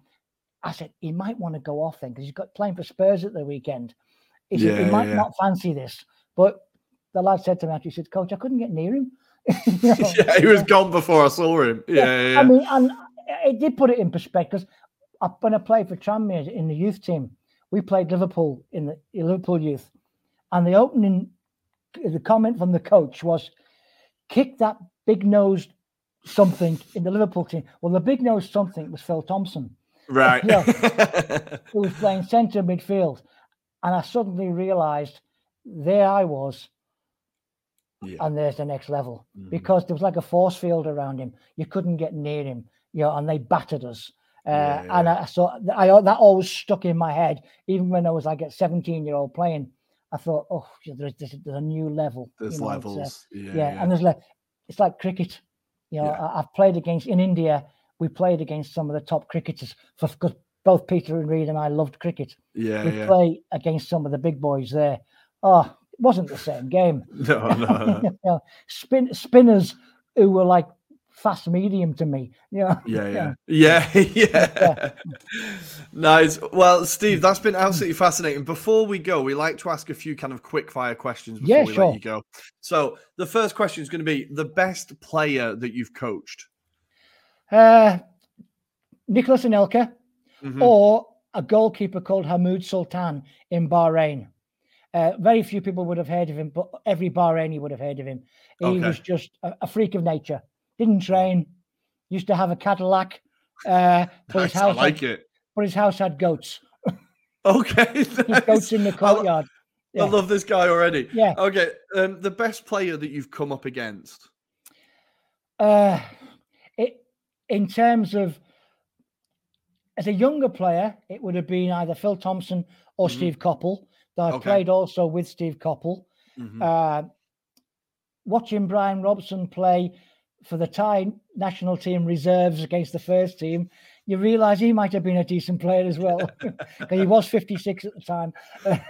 I said, he might want to go off then because he's got playing for Spurs at the weekend. He said, yeah, he might yeah. not fancy this. But the lad said to me, he said, Coach, I couldn't get near him. *laughs* you *laughs* know? yeah, he was gone before I saw him. Yeah, yeah, I mean, and eh, it did put it in perspective. Because when I played for Tranmere in the youth team, we played Liverpool in the Liverpool youth. And the opening, the comment from the coach was, kick that big nosed something in the Liverpool team. Well, the big nosed something was Phil Thompson. Right. yeah. *laughs* who was playing centre midfield. And I suddenly realised there I was. Yeah. And there's the next level mm-hmm. because there was like a force field around him. You couldn't get near him, you know, and they battered us. Uh, yeah, yeah. And I saw I that always stuck in my head, even when I was like a 17 year old playing. I thought, oh, there's, there's, there's a new level. There's you know, uh, levels. Uh, yeah, and there's like it's like cricket. You know, I, have played against in India we played against some of the top cricketers for because both Peter and Reid and I loved cricket. Yeah, we yeah. play against some of the big boys there. Oh, it wasn't the same game. *laughs* No, no. *laughs* you know, spin, spinners who were like fast medium to me. *laughs* Yeah, yeah, yeah, yeah, yeah. nice. Well, Steve, that's been absolutely fascinating. Before we go, we like to ask a few kind of quick fire questions before yeah, we sure. let you go. So the first question is going to be the best player that you've coached uh, Nicolas Anelka, mm-hmm. or a goalkeeper called Hamoud Sultan in Bahrain. Uh, very few people would have heard of him, but every Bahraini would have heard of him. He okay. was just a, a, freak of nature. Didn't train. Used to have a Cadillac. Uh, *laughs* but nice, his house I like had, it. But his house had goats. Okay, *laughs* goats in the courtyard. I, yeah. I love this guy already. Yeah. Okay. Um, the best player that you've come up against. Uh, in terms of as a younger player, it would have been either Phil Thompson or mm-hmm. Steve Coppell. That I okay. played also with Steve Coppell. Mm-hmm. Uh, watching Brian Robson play for the Thai national team reserves against the first team, you realise he might have been a decent player as well. *laughs* *laughs* he was 56 at the time.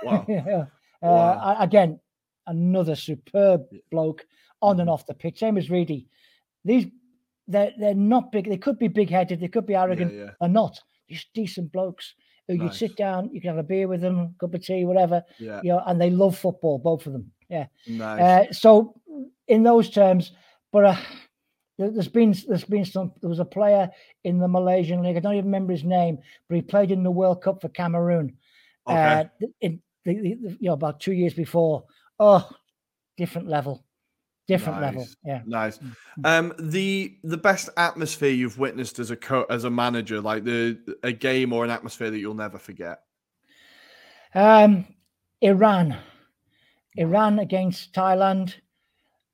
Wow. *laughs* yeah. uh, wow. Again, another superb bloke on and mm-hmm. off the pitch. Same as Reidy. These they're they're not big. They could be big headed. They could be arrogant. Yeah, yeah. Or not. Just decent blokes who nice. you'd sit down, you can have a beer with them, cup of tea, whatever. Yeah. You know, and they love football, both of them. Yeah. Nice. Uh, so in those terms, but uh, there's been there's been some there was a player in the Malaysian league. I don't even remember his name, but he played in the World Cup for Cameroon. Okay. Uh, in the, the, you know about two years before. Oh, different level different nice. level. Yeah, nice. Mm, mm. Um, the the best atmosphere you've witnessed as a co- as a manager, like the a game or an atmosphere that you'll never forget. Um, Iran, Iran against Thailand,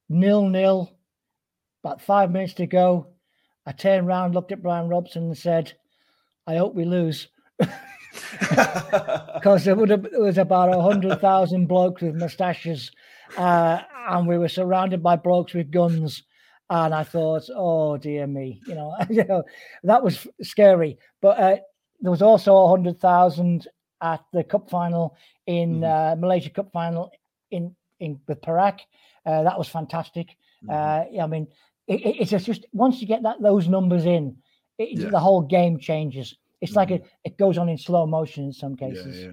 nil nil. About five minutes to go, I turned around, looked at Brian Robson, and said, "I hope we lose." *laughs* *laughs* because there, would have, there was about a hundred thousand blokes with moustaches uh, and we were surrounded by blokes with guns. And I thought, oh dear me, *laughs* you know, that was scary. But uh, there was also a hundred thousand at the cup final in mm. uh, Malaysia Cup final in in with Perak. Uh, that was fantastic. Mm. I mean, it, it's just, once you get that those numbers in, it, yeah. the whole game changes. It's mm. like it, it goes on in slow motion in some cases. Yeah, yeah.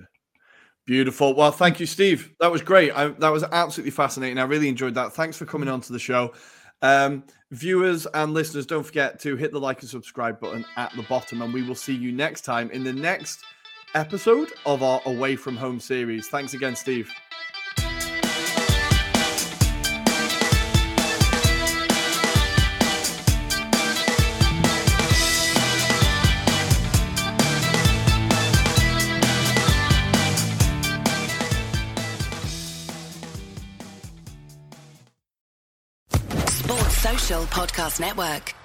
Beautiful. Well, thank you, Steve. That was great. I, that was absolutely fascinating. I really enjoyed that. Thanks for coming on to the show. Um, viewers and listeners, don't forget to hit the like and subscribe button at the bottom, and we will see you next time in the next episode of our Away from Home series. Thanks again, Steve. Podcast Network.